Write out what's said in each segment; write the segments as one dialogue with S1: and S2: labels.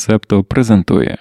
S1: Септо презентує.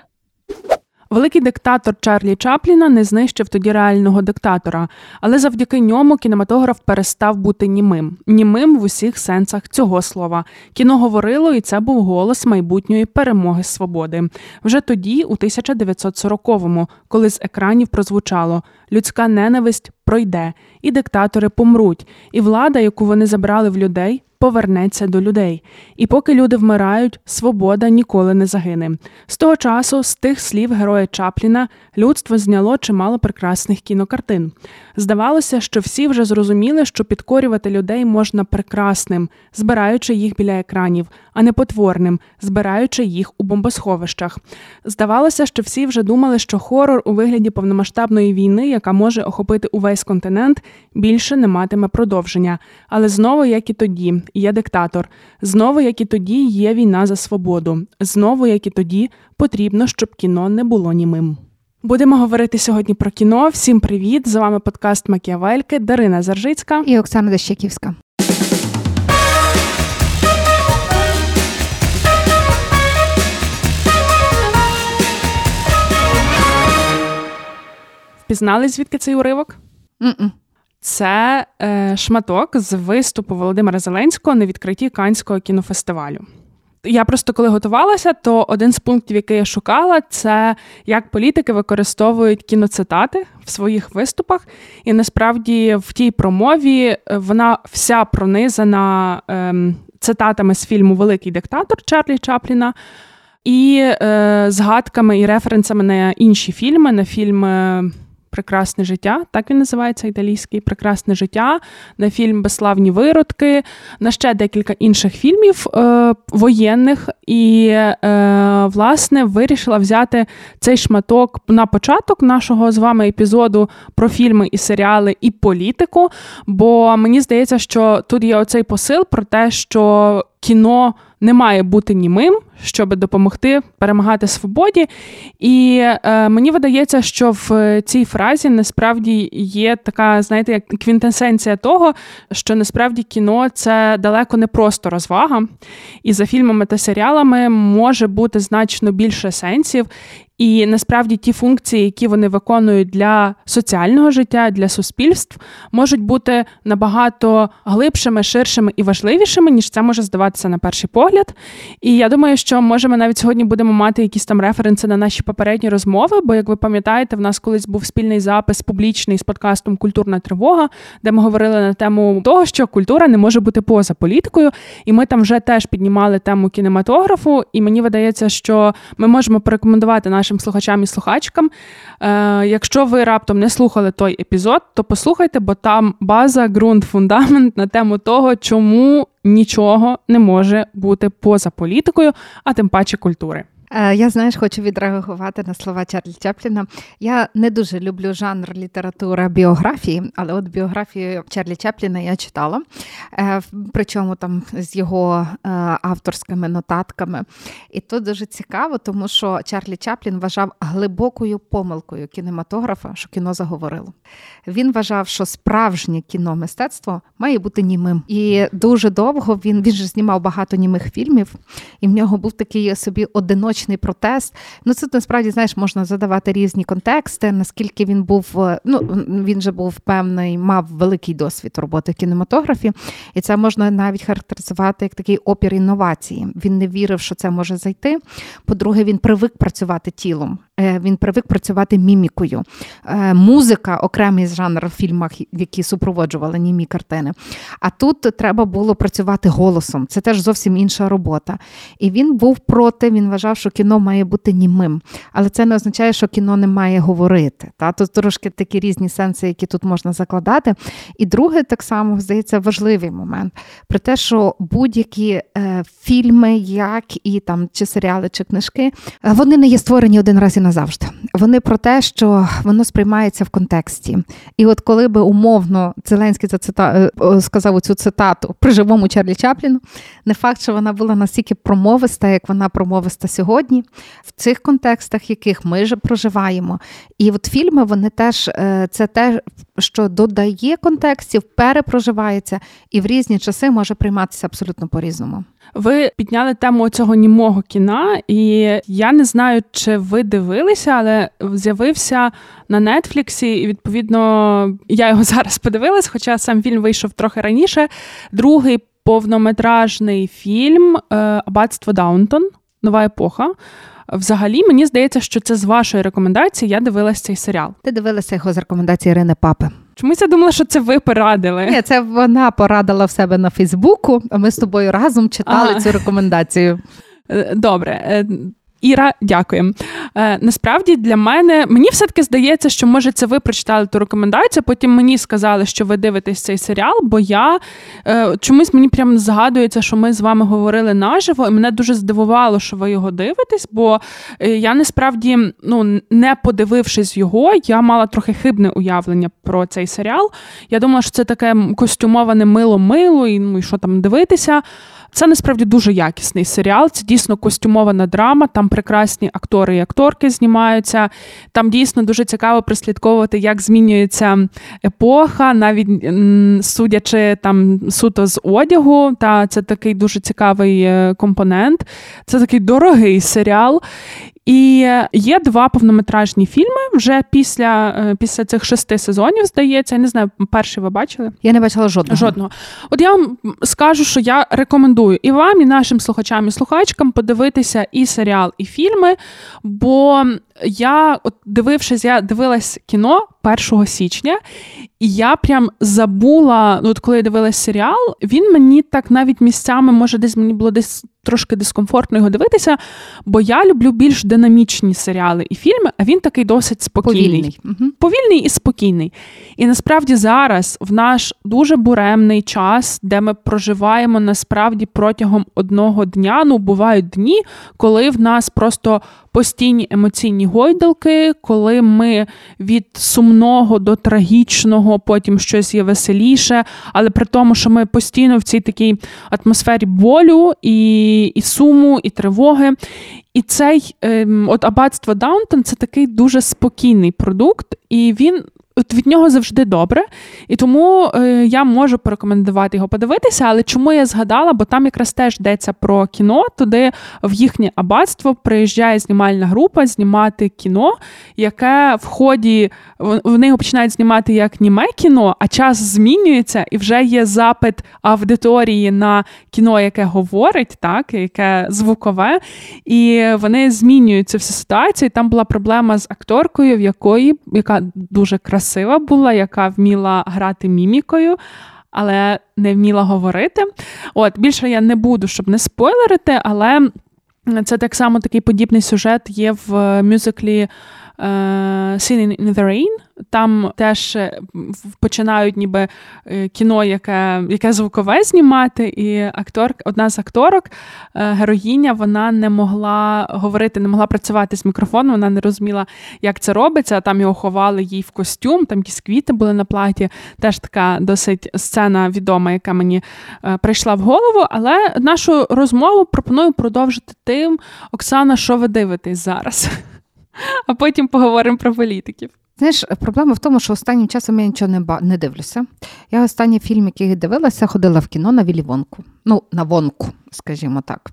S2: Великий диктатор Чарлі Чапліна не знищив тоді реального диктатора, але завдяки ньому кінематограф перестав бути німим, німим в усіх сенсах цього слова. Кіно говорило, і це був голос майбутньої перемоги свободи. Вже тоді, у 1940-му, коли з екранів прозвучало людська ненависть пройде, і диктатори помруть, і влада, яку вони забрали в людей, повернеться до людей. І поки люди вмирають, свобода ніколи не загине. З того часу, з тих слів героя Чапліна, людство зняло чимало прекрасних кінокартин. Здавалося, що всі вже зрозуміли, що підкорювати людей можна прекрасним, збираючи їх біля екранів, а не потворним, збираючи їх у бомбосховищах. Здавалося, що всі вже думали, що хорор у вигляді повномасштабної війни, яка може охопити увесь континент, більше не матиме продовження. Але знову, як і тоді, є диктатор. Знову, як і тоді, є війна за свободу. Знову, як і тоді, потрібно, щоб кіно не було німим. Будемо говорити сьогодні про кіно. Всім привіт! З вами подкаст Макіавельки, Дарина Заржицька
S3: і Оксана Дощаківська.
S2: Впізнали звідки цей уривок?
S3: Mm-mm.
S2: Це е, шматок з виступу Володимира Зеленського на відкритті Канського кінофестивалю. Я просто коли готувалася, то один з пунктів, який я шукала, це як політики використовують кіноцитати в своїх виступах. І насправді в тій промові е, вона вся пронизана ем, цитатами з фільму Великий диктатор Чарлі Чапліна. І е, згадками і референсами на інші фільми, на фільм Прекрасне життя, так він називається італійський прекрасне життя, на фільм Безславні виродки, на ще декілька інших фільмів е, воєнних. І, е, власне, вирішила взяти цей шматок на початок нашого з вами епізоду про фільми і серіали і політику. Бо мені здається, що тут є оцей посил про те, що кіно не має бути німим, щоб допомогти перемагати свободі. І е, мені видається, що в цій фразі насправді є така, знаєте, як квінтесенція того, що насправді кіно це далеко не просто розвага, і за фільмами та серіалами може бути значно більше сенсів. І насправді ті функції, які вони виконують для соціального життя, для суспільств, можуть бути набагато глибшими, ширшими і важливішими, ніж це може здаватися на перший погляд. І я думаю, що може ми навіть сьогодні будемо мати якісь там референси на наші попередні розмови. Бо, як ви пам'ятаєте, в нас колись був спільний запис публічний з подкастом Культурна тривога, де ми говорили на тему того, що культура не може бути поза політикою. І ми там вже теж піднімали тему кінематографу. І мені видається, що ми можемо порекомендувати наш нашим слухачам і слухачкам. Е, Якщо ви раптом не слухали той епізод, то послухайте, бо там база, ґрунт, фундамент на тему того, чому нічого не може бути поза політикою, а тим паче культури.
S3: Е, я знаєш, хочу відреагувати на слова Чарлі Чапліна. Я не дуже люблю жанр літератури біографії, але от біографію Чарлі Чапліна я читала, е, причому там з його е, авторськими нотатками. І то дуже цікаво, тому що Чарлі Чаплін вважав глибокою помилкою кінематографа, що кіно заговорило. Він вважав, що справжнє кіно мистецтво має бути німим. І дуже довго він він же знімав багато німих фільмів, і в нього був такий собі одиночний публічний протест. Ну це насправді знаєш, можна задавати різні контексти. Наскільки він був, е, ну він же був певний, мав великий досвід роботи в кінематографі, і це можна навіть характеризувати як такий опір інновації. Він не вірив, що це може зайти. По-друге, він привик працювати тілом. Е, він привик працювати мімікою. Е, музика окремий жанр в фільмах, які супроводжували німі картини. А тут треба було працювати голосом. Це теж зовсім інша робота. І він був проти, він вважав, що кіно має бути німим. Але це не означає, що кіно не має говорити. Та? Тут трошки такі різні сенси, які тут можна закладати. І друге, так само, здається, важливий момент про те, що будь-які е, фільми, як і там чи серіали, чи книжки, е, вони не є створені один раз і назавжди. Вони про те, що воно сприймається в контексті. І от коли би умовно Зеленський зацита... Е, сказав цю цитату при живому Чарлі Чапліну, не факт, що вона була настільки промовиста, як вона промовиста сьогодні, в цих контекстах, яких ми ж проживаємо. І от фільми вони теж е, це те, що додає контекстів, перепроживається і в різні часи може прийматися абсолютно по-різному.
S2: Ви підняли тему цього німого кіна, і я не знаю, чи ви дивилися, але з'явився на Нетфліксі, і відповідно я його зараз подивилась, хоча сам фільм вийшов трохи раніше. Другий повнометражний фільм е, Аббатство Даунтон. Нова епоха. Взагалі, мені здається, що це з вашої рекомендації я дивилась цей серіал.
S3: Ти дивилася його з рекомендації Ірини Папи.
S2: Чомусь я думала, що це ви порадили.
S3: Ні, це вона порадила в себе на Фейсбуку, а ми з тобою разом читали ага. цю рекомендацію.
S2: Е, добре, е, Іра, дякуємо. Е, Насправді для мене мені все-таки здається, що може це ви прочитали ту рекомендацію. Потім мені сказали, що ви дивитесь цей серіал, бо я е, чомусь мені прям згадується, що ми з вами говорили наживо, і мене дуже здивувало, що ви його дивитесь. Бо е, я насправді, ну не подивившись його, я мала трохи хибне уявлення про цей серіал. Я думала, що це таке костюмоване мило-мило, і ну і що там дивитися. Це насправді дуже якісний серіал. Це дійсно костюмована драма. Там прекрасні актори і акторки знімаються. Там дійсно дуже цікаво прослідковувати, як змінюється епоха, навіть судячи там суто з одягу. Та це такий дуже цікавий е, компонент. Це такий дорогий серіал. І є два повнометражні фільми вже після е, після цих шести сезонів, здається. Я не знаю, перший ви бачили?
S3: Я не бачила жодного.
S2: Жодного. От я вам скажу, що я рекомендую і вам, і нашим слухачам і слухачкам подивитися і серіал, і фільми. Бо я, от дивившись, я дивилась кіно 1 січня, і я прям забула, ну от коли я дивилась серіал, він мені так навіть місцями, може, десь мені було десь трошки дискомфортно його дивитися, бо я люблю більш динамічні серіали і фільми, а він такий досить спокійний. Повільний, Повільний і спокійний. І насправді зараз, в наш дуже буремний час, де ми проживаємо насправді протягом одного дня, ну бувають дні, коли в нас просто постійні емоційні гойдалки, коли ми від сумного до трагічного, потім щось є веселіше, але при тому, що ми постійно в цій такій атмосфері болю і, і суму, і тривоги. І цей ем, от аббатство Даунтон це такий дуже спокійний продукт, і він от від нього завжди добре, і тому е, я можу порекомендувати його подивитися. Але чому я згадала? Бо там якраз теж йдеться про кіно, туди в їхнє аббатство приїжджає знімальна група знімати кіно, яке в ході вони його починають знімати як німе кіно, а час змінюється, і вже є запит аудиторії на кіно, яке говорить, так, яке звукове. І вони змінюють цю всю ситуацію. Там була проблема з акторкою, в якої яка дуже красива красива була, яка вміла грати мімікою, але не вміла говорити. От більше я не буду, щоб не спойлерити, але це так само такий подібний сюжет є в мюзиклі uh, Singing in the Rain. Там теж е, починають ніби е, кіно, яке яке звукове знімати, і актор, одна з акторок, е, героїня, вона не могла говорити, не могла працювати з мікрофоном, вона не розуміла, як це робиться. Там його ховали їй в костюм, там якісь квіти були на платі. Теж така досить сцена відома, яка мені прийшла в голову. Але нашу розмову пропоную продовжити тим, Оксана, що ви дивитесь зараз? А потім поговоримо про політиків.
S3: Знаєш, проблема в тому, що останнім часом я нічого не ба... не дивлюся. Я останній фільм, який дивилася, ходила в кіно на Вілі Вонку. Ну, на вонку, скажімо так.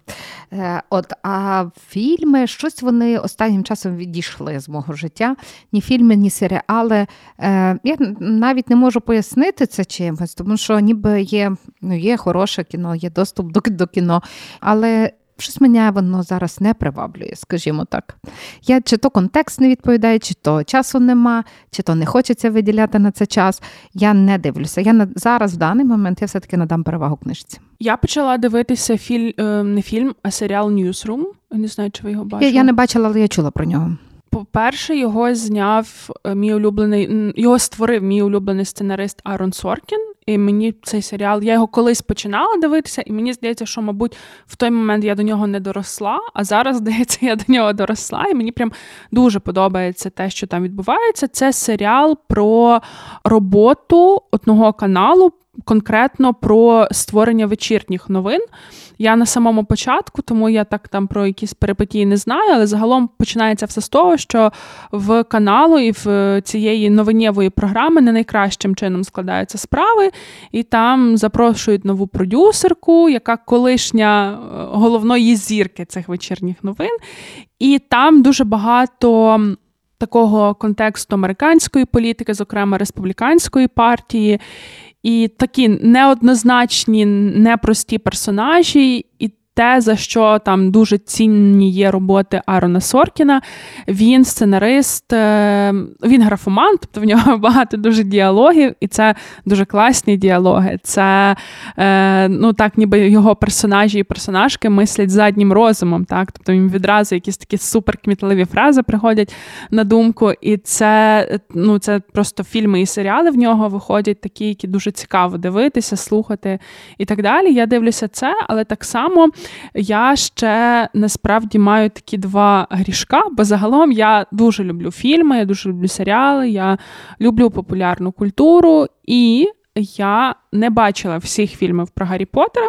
S3: Е, От, А фільми, щось вони останнім часом відійшли з мого життя. Ні фільми, ні серіали. Е, Я навіть не можу пояснити це чимось, тому що ніби є ну, є хороше кіно, є доступ до, до кіно. Але щось мене воно зараз не приваблює, скажімо так. Я Чи то контекст не відповідає, чи то часу нема, чи то не хочеться виділяти на це час. Я не дивлюся. Я на зараз, в даний момент, я все-таки надам перевагу книжці.
S2: Я почала дивитися фільм, е, не фільм, а серіал Newsroom. Не знаю, чи ви його бачили.
S3: Я, я не бачила, але я чула про нього.
S2: По-перше, його зняв е, мій улюблений, його створив мій улюблений сценарист Арон Соркін. І мені цей серіал, я його колись починала дивитися, і мені здається, що, мабуть, в той момент я до нього не доросла, а зараз, здається, я до нього доросла, і мені прям дуже подобається те, що там відбувається. Це серіал про роботу одного каналу конкретно про створення вечірніх новин. Я на самому початку, тому я так там про якісь перипетії не знаю, але загалом починається все з того, що в каналу і в цієї новинєвої програми не найкращим чином складаються справи, і там запрошують нову продюсерку, яка колишня е, головної зірки цих вечірніх новин. І там дуже багато. Такого контексту американської політики, зокрема республіканської партії, і такі неоднозначні, непрості персонажі, і те, за що там дуже цінні є роботи Арона Соркіна. Він сценарист, е, він графоман, тобто в нього багато дуже діалогів, і це дуже класні діалоги. Це е, ну так, ніби його персонажі і персонажки мислять заднім розумом. так, Тобто він відразу якісь такі суперкмітливі фрази приходять на думку. І це ну, це просто фільми і серіали в нього виходять, такі, які дуже цікаво дивитися, слухати і так далі. Я дивлюся це, але так само. Я ще насправді маю такі два грішка, бо загалом я дуже люблю фільми, я дуже люблю серіали, я люблю популярну культуру, і я не бачила всіх фільмів про Гаррі Поттера,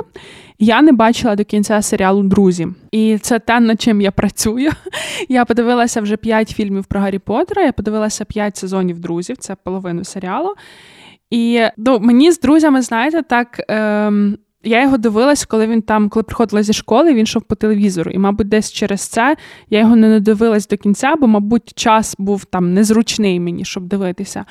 S2: я не бачила до кінця серіалу Друзі. І це те, над чим я працюю. Я подивилася вже п'ять фільмів про Гаррі Поттера, я подивилася п'ять сезонів друзів, це половину серіалу. І ну, мені з друзями, знаєте, так. Ем, я його дивилась, коли він там, коли приходила зі школи, він йшов по телевізору. І, мабуть, десь через це я його не додивилась до кінця, бо, мабуть, час був там незручний мені, щоб дивитися.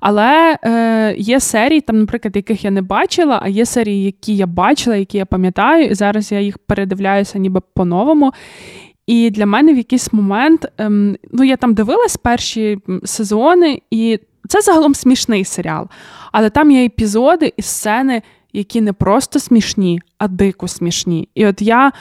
S2: Але е, є серії, там, наприклад, яких я не бачила, а є серії, які я бачила, які я пам'ятаю, і зараз я їх передивляюся ніби по-новому. І для мене в якийсь момент, ем, ну я там дивилась перші сезони, і це загалом смішний серіал. Але там є епізоди і сцени які не просто смішні, а дико смішні. І от я е,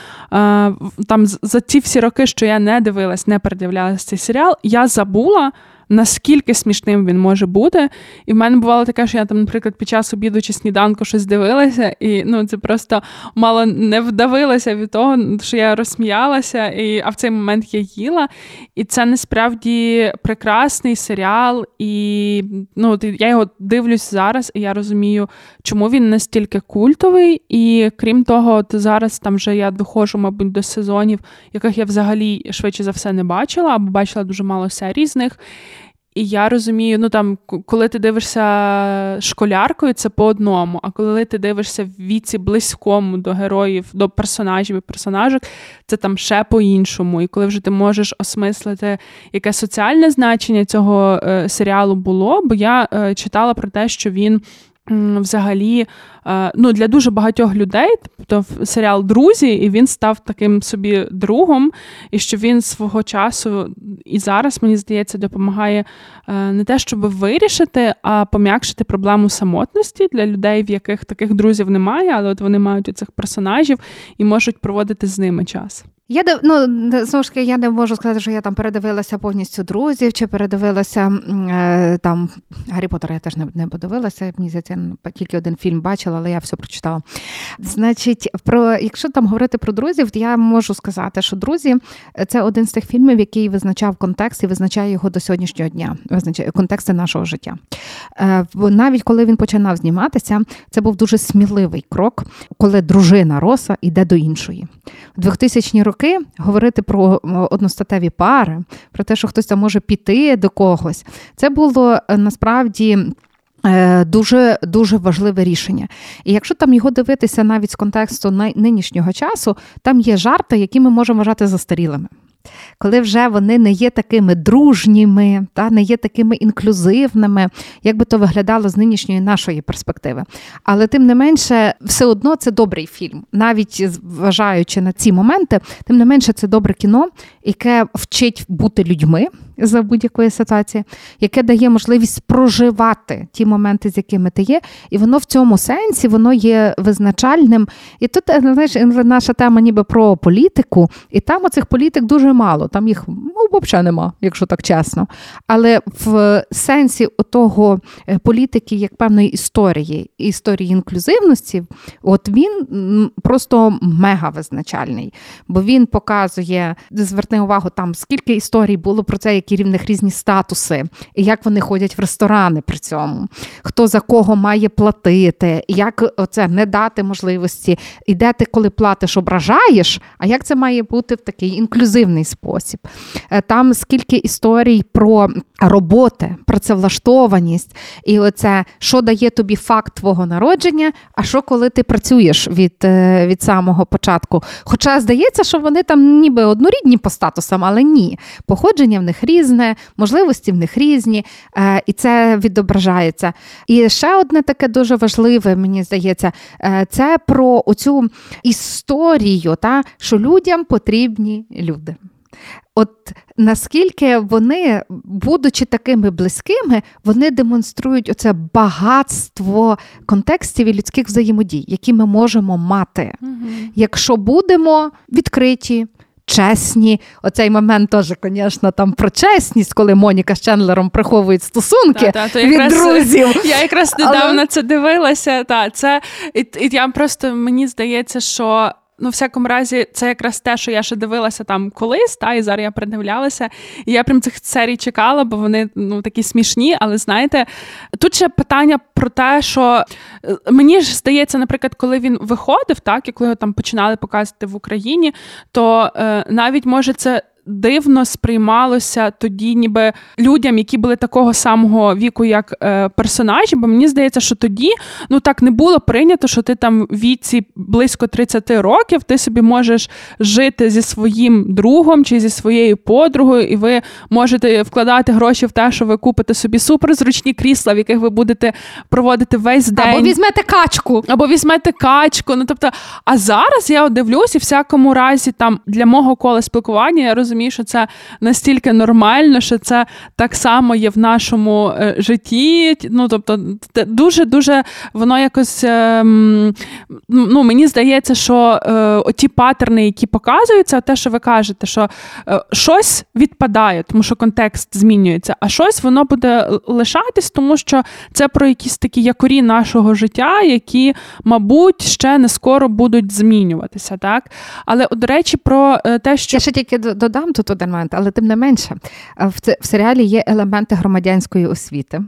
S2: там за ці всі роки, що я не дивилась, не передивлялася цей серіал, я забула наскільки смішним він може бути. І в мене бувало таке, що я там, наприклад, під час обіду чи сніданку щось дивилася, і ну це просто мало не вдавилася від того, що я розсміялася, і, а в цей момент я їла. І це насправді прекрасний серіал, і ну, я його дивлюсь зараз, і я розумію, чому він настільки культовий. І крім того, от зараз там вже я доходжу, мабуть, до сезонів, яких я взагалі швидше за все не бачила, або бачила дуже мало серій з них. І я розумію, ну там, коли ти дивишся школяркою, це по одному. А коли ти дивишся в віці близькому до героїв, до персонажів і персонажок, це там ще по-іншому. І коли вже ти можеш осмислити, яке соціальне значення цього е, серіалу було, бо я е, читала про те, що він взагалі е, ну, для дуже багатьох людей, тобто серіал Друзі, і він став таким собі другом, і що він свого часу і зараз, мені здається, допомагає е, не те, щоб вирішити, а пом'якшити проблему самотності для людей, в яких таких друзів немає, але от вони мають у цих персонажів і можуть проводити з ними час.
S3: Я ну, знову ж таки, я не можу сказати, що я там передивилася повністю друзів, чи передивилася е, там Гаррі Поттера я теж не не подивилася. Мені здається, тільки один фільм бачила, але я все прочитала. Значить, про якщо там говорити про друзів, я можу сказати, що друзі це один з тих фільмів, який визначав контекст і визначає його до сьогоднішнього дня, визначає контексти нашого життя. Е, навіть коли він починав зніматися, це був дуже сміливий крок, коли дружина Роса йде до іншої. У 2000 роки роки говорити про одностатеві пари, про те, що хтось там може піти до когось, це було е, насправді. Е, дуже дуже важливе рішення. І якщо там його дивитися навіть з контексту нинішнього часу, там є жарти, які ми можемо вважати застарілими коли вже вони не є такими дружніми, та не є такими інклюзивними, як би то виглядало з нинішньої нашої перспективи. Але тим не менше, все одно це добрий фільм, навіть зважаючи на ці моменти, тим не менше, це добре кіно, яке вчить бути людьми за будь-якої ситуації, яке дає можливість проживати ті моменти, з якими ти є, і воно в цьому сенсі воно є визначальним. І тут знаєш, наша тема ніби про політику, і там оцих політик дуже мало. Там їх ну, взагалі нема, якщо так чесно. Але в сенсі того е, політики, як певної історії, історії інклюзивності, от він просто мега визначальний, бо він показує, зверни увагу, там скільки історій було про це, які рівних різні статуси, і як вони ходять в ресторани при цьому, хто за кого має платити, як оце не дати можливості, і де ти, коли платиш, ображаєш, а як це має бути в такий інклюзивний спосіб. Е, там скільки історій про роботи, працевлаштованість, і оце, що дає тобі факт твого народження, а що коли ти працюєш від е, від самого початку. Хоча здається, що вони там ніби однорідні по статусам, але ні. Походження в них різне, можливості в них різні, е, і це відображається. І ще одне таке дуже важливе, мені здається, це про оцю історію, та, що людям потрібні люди. От наскільки вони, будучи такими близькими, вони демонструють оце багатство контекстів і людських взаємодій, які ми можемо мати, угу. якщо будемо відкриті. Чесні, оцей момент теж, звісно, там про чесність, коли Моніка з Чендлером приховують стосунки та, та, від якраз, друзів.
S2: Я якраз недавно Але... це дивилася. Та, це, і, і я просто мені здається, що Ну, в всякому разі, це якраз те, що я ще дивилася там колись, та і зараз я придивлялася. І я прям цих серій чекала, бо вони ну такі смішні. Але знаєте, тут ще питання про те, що е, мені ж здається, наприклад, коли він виходив, так і коли його там починали показувати в Україні, то е, навіть може це дивно сприймалося тоді, ніби людям, які були такого самого віку, як е, персонажі. Бо мені здається, що тоді ну так не було прийнято, що ти там в віці близько 30 років ти собі можеш жити зі своїм другом чи зі своєю подругою, і ви можете вкладати гроші в те, що ви купите собі суперзручні крісла, в яких ви будете проводити весь день.
S3: Або візьмете качку.
S2: Або візьмете качку. Ну тобто, а зараз я дивлюсь, і всякому разі, там для мого кола спілкування я розумію розумію, що це настільки нормально, що це так само є в нашому е, житті. Ну, тобто, дуже-дуже воно якось е, ну, мені здається, що е, ті паттерни, які показуються, те, що ви кажете, що е, щось відпадає, тому що контекст змінюється, а щось воно буде лишатись, тому що це про якісь такі якорі нашого життя, які, мабуть, ще не скоро будуть змінюватися. так? Але, до речі, про те, що
S3: я ще тільки додам додам тут один момент, але тим не менше, в в серіалі є елементи громадянської освіти.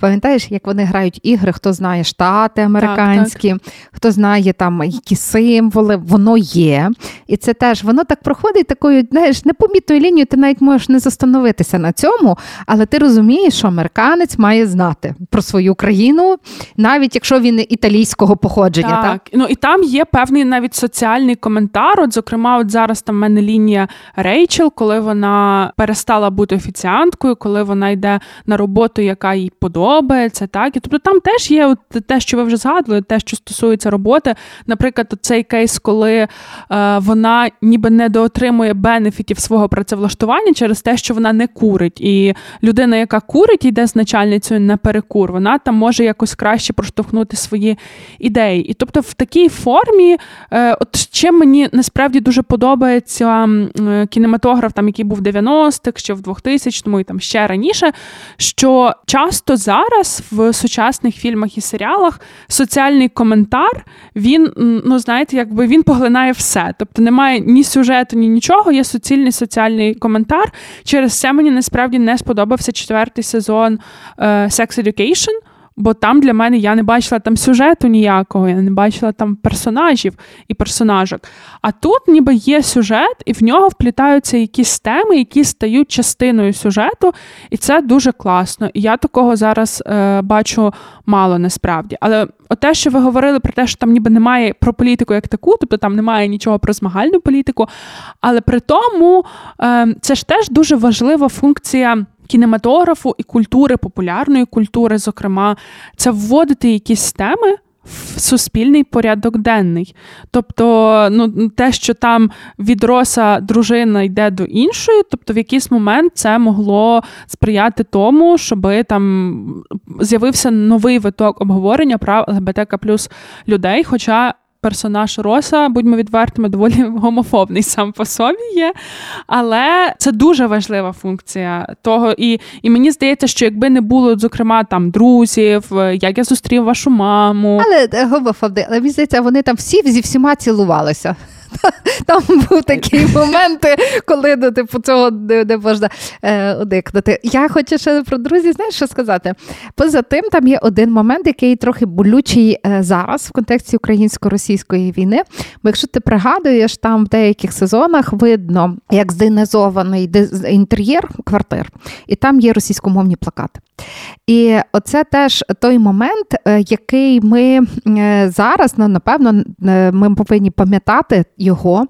S3: Пам'ятаєш, як вони грають ігри, хто знає штати американські, так, так. хто знає там які символи, воно є. І це теж воно так проходить такою, знаєш, непомітною лінією, ти навіть можеш не застановитися на цьому, але ти розумієш, що американець має знати про свою країну, навіть якщо він італійського походження. Так, так?
S2: ну і там є певний навіть соціальний коментар. От, зокрема, от зараз там в мене лінія Рейч. Рейчел, коли вона перестала бути офіціанткою, коли вона йде на роботу, яка їй подобається. Так і тобто там теж є от те, що ви вже згадували, те, що стосується роботи. Наприклад, цей кейс, коли е, вона ніби не доотримує бенефітів свого працевлаштування через те, що вона не курить. І людина, яка курить, йде з начальницею на перекур, вона там може якось краще проштовхнути свої ідеї. І тобто, в такій формі, е, от чим мені насправді дуже подобається е, кінематограф, там який був в 90-х, чи в 2000-му і там ще раніше. Що часто зараз в сучасних фільмах і серіалах соціальний коментар він, ну знаєте, якби він поглинає все. Тобто немає ні сюжету, ні нічого. Є суцільний соціальний коментар. Через це мені насправді не сподобався четвертий сезон е, Sex Education бо там для мене я не бачила там сюжету ніякого, я не бачила там персонажів і персонажок. А тут ніби є сюжет, і в нього вплітаються якісь теми, які стають частиною сюжету, і це дуже класно. І я такого зараз е, бачу мало насправді. Але те, що ви говорили про те, що там ніби немає про політику як таку, тобто там немає нічого про змагальну політику, але при тому е, це ж теж дуже важлива функція кінематографу і культури, популярної культури, зокрема, це вводити якісь теми. В суспільний порядок денний. Тобто, ну, те, що там від роса дружина йде до іншої, тобто в якийсь момент це могло сприяти тому, щоб там з'явився новий виток обговорення прав ЛГБТК плюс людей. Хоча персонаж Роса, будьмо відвертими, доволі гомофобний сам по собі є. Але це дуже важлива функція того. І і мені здається, що якби не було, зокрема, там друзів, як я зустрів вашу маму.
S3: Але е, гомофобний, але мені здається, вони там всі зі всіма цілувалися. Там був такі моменти, коли ну, типу, цього не, не можна е, уникнути. Я хочу ще про друзів, знаєш, що сказати? Поза тим, там є один момент, який трохи болючий е, зараз в контексті українсько-російської війни. Бо якщо ти пригадуєш, там в деяких сезонах видно, як здинезований інтер'єр квартир, і там є російськомовні плакати. І оце теж той момент, е, який ми е, зараз, ну, напевно, е, ми повинні пам'ятати його,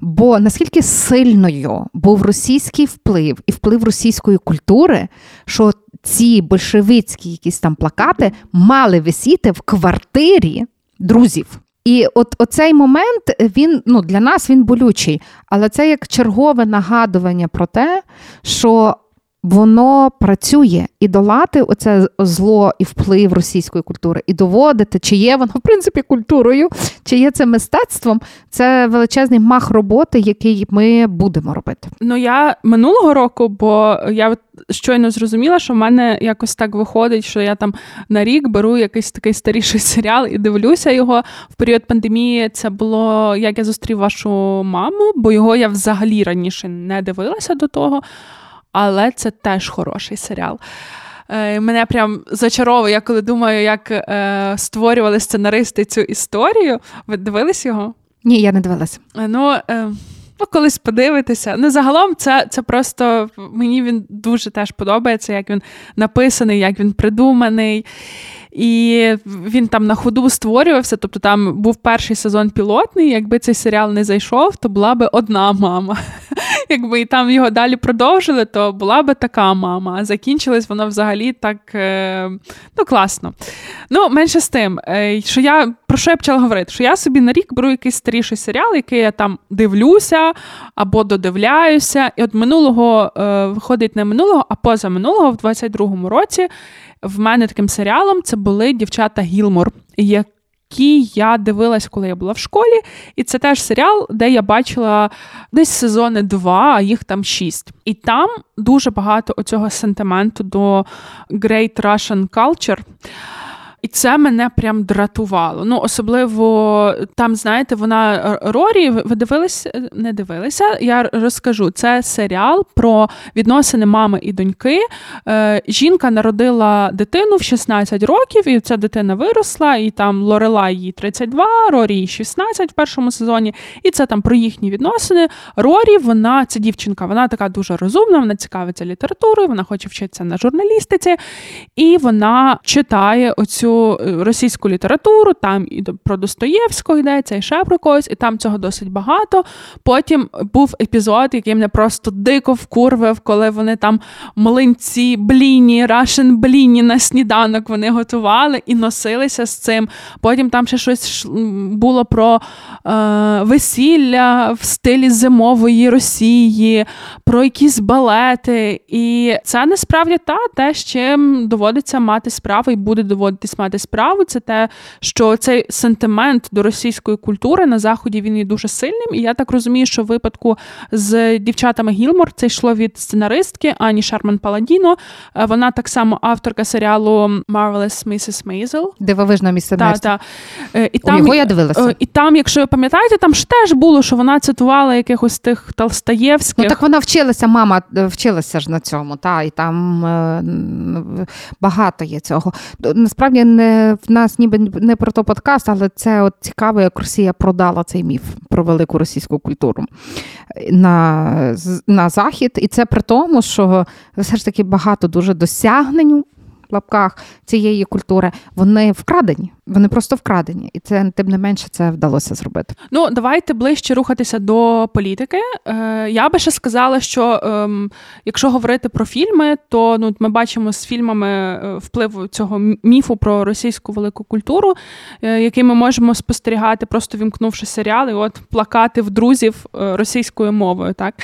S3: бо наскільки сильною був російський вплив і вплив російської культури, що ці большевицькі якісь там плакати мали висіти в квартирі друзів. І от оцей момент він ну для нас він болючий, але це як чергове нагадування про те, що воно працює і долати оце зло і вплив російської культури, і доводити, чи є воно в принципі культурою, чи є це мистецтвом. Це величезний мах роботи, який ми будемо робити.
S2: Ну я минулого року, бо я щойно зрозуміла, що в мене якось так виходить, що я там на рік беру якийсь такий старіший серіал і дивлюся його в період пандемії. Це було як я зустрів вашу маму, бо його я взагалі раніше не дивилася до того але це теж хороший серіал. Е, мене прям зачаровує, я коли думаю, як е, створювали сценаристи цю історію. Ви дивились його?
S3: Ні, я не дивилася.
S2: Е, ну, ну колись подивитися. Ну, загалом, це це просто мені він дуже теж подобається, як він написаний, як він придуманий. І він там на ходу створювався. Тобто там був перший сезон пілотний. Якби цей серіал не зайшов, то була би одна мама. Якби і там його далі продовжили, то була би така мама. А закінчилось воно взагалі так е, ну, класно. Ну, менше з тим, е, що я про що я почала говорити? Що я собі на рік беру якийсь старіший серіал, який я там дивлюся або додивляюся. І от минулого е, виходить не минулого, а поза минулого, в 22-му році в мене таким серіалом це були дівчата Гілмор, які я дивилась, коли я була в школі. І це теж серіал, де я бачила десь сезони два, а їх там шість. І там дуже багато оцього сентименту до Great Russian Culture. І це мене прям дратувало. Ну, особливо там, знаєте, вона е, Рорі, ви дивилися, не дивилися? Я розкажу. Це серіал про відносини мами і доньки. Е, жінка народила дитину в 16 років, і ця дитина виросла, і там Лорела їй 32, Рорі їй 16 в першому сезоні. І це там про їхні відносини. Рорі, вона це дівчинка, вона така дуже розумна, вона цікавиться літературою, вона хоче вчитися на журналістиці, і вона читає оцю. Е, російську літературу, там і про Достоєвського йдеться, і ще про когось, і там цього досить багато. Потім був епізод, який мене просто дико вкурвив, коли вони там млинці, бліні, рашен бліні на сніданок вони готували і носилися з цим. Потім там ще щось було про е, весілля в стилі зимової Росії, про якісь балети. І це насправді та те, з чим доводиться мати справу і буде доводитись мати справу, це те, що цей сентимент до російської культури на заході він є дуже сильним. І я так розумію, що в випадку з дівчатами Гілмор це йшло від сценаристки Ані Шарман Паладіно. Е, вона так само авторка серіалу Marvelous Mrs. Maisel.
S3: Дивовижна місце.
S2: Так, так.
S3: І там, його я дивилася. Е,
S2: і там, якщо ви пам'ятаєте, там ж теж було, що вона цитувала якихось тих Толстаєвських.
S3: Ну так вона вчилася, мама е, вчилася ж на цьому, та, і там багато є цього. Насправді не в нас ніби не про то подкаст, але це от цікаво, як Росія продала цей міф про велику російську культуру на, на захід. І це при тому, що все ж таки багато дуже досягнень лапках цієї культури, вони вкрадені. Вони просто вкрадені, і це тим не менше це вдалося зробити.
S2: Ну давайте ближче рухатися до політики. Е, Я би ще сказала, що е, якщо говорити про фільми, то ну ми бачимо з фільмами е, вплив цього міфу про російську велику культуру, е, який ми можемо спостерігати, просто вімкнувши серіали, от плакати в друзів е, російською мовою. Так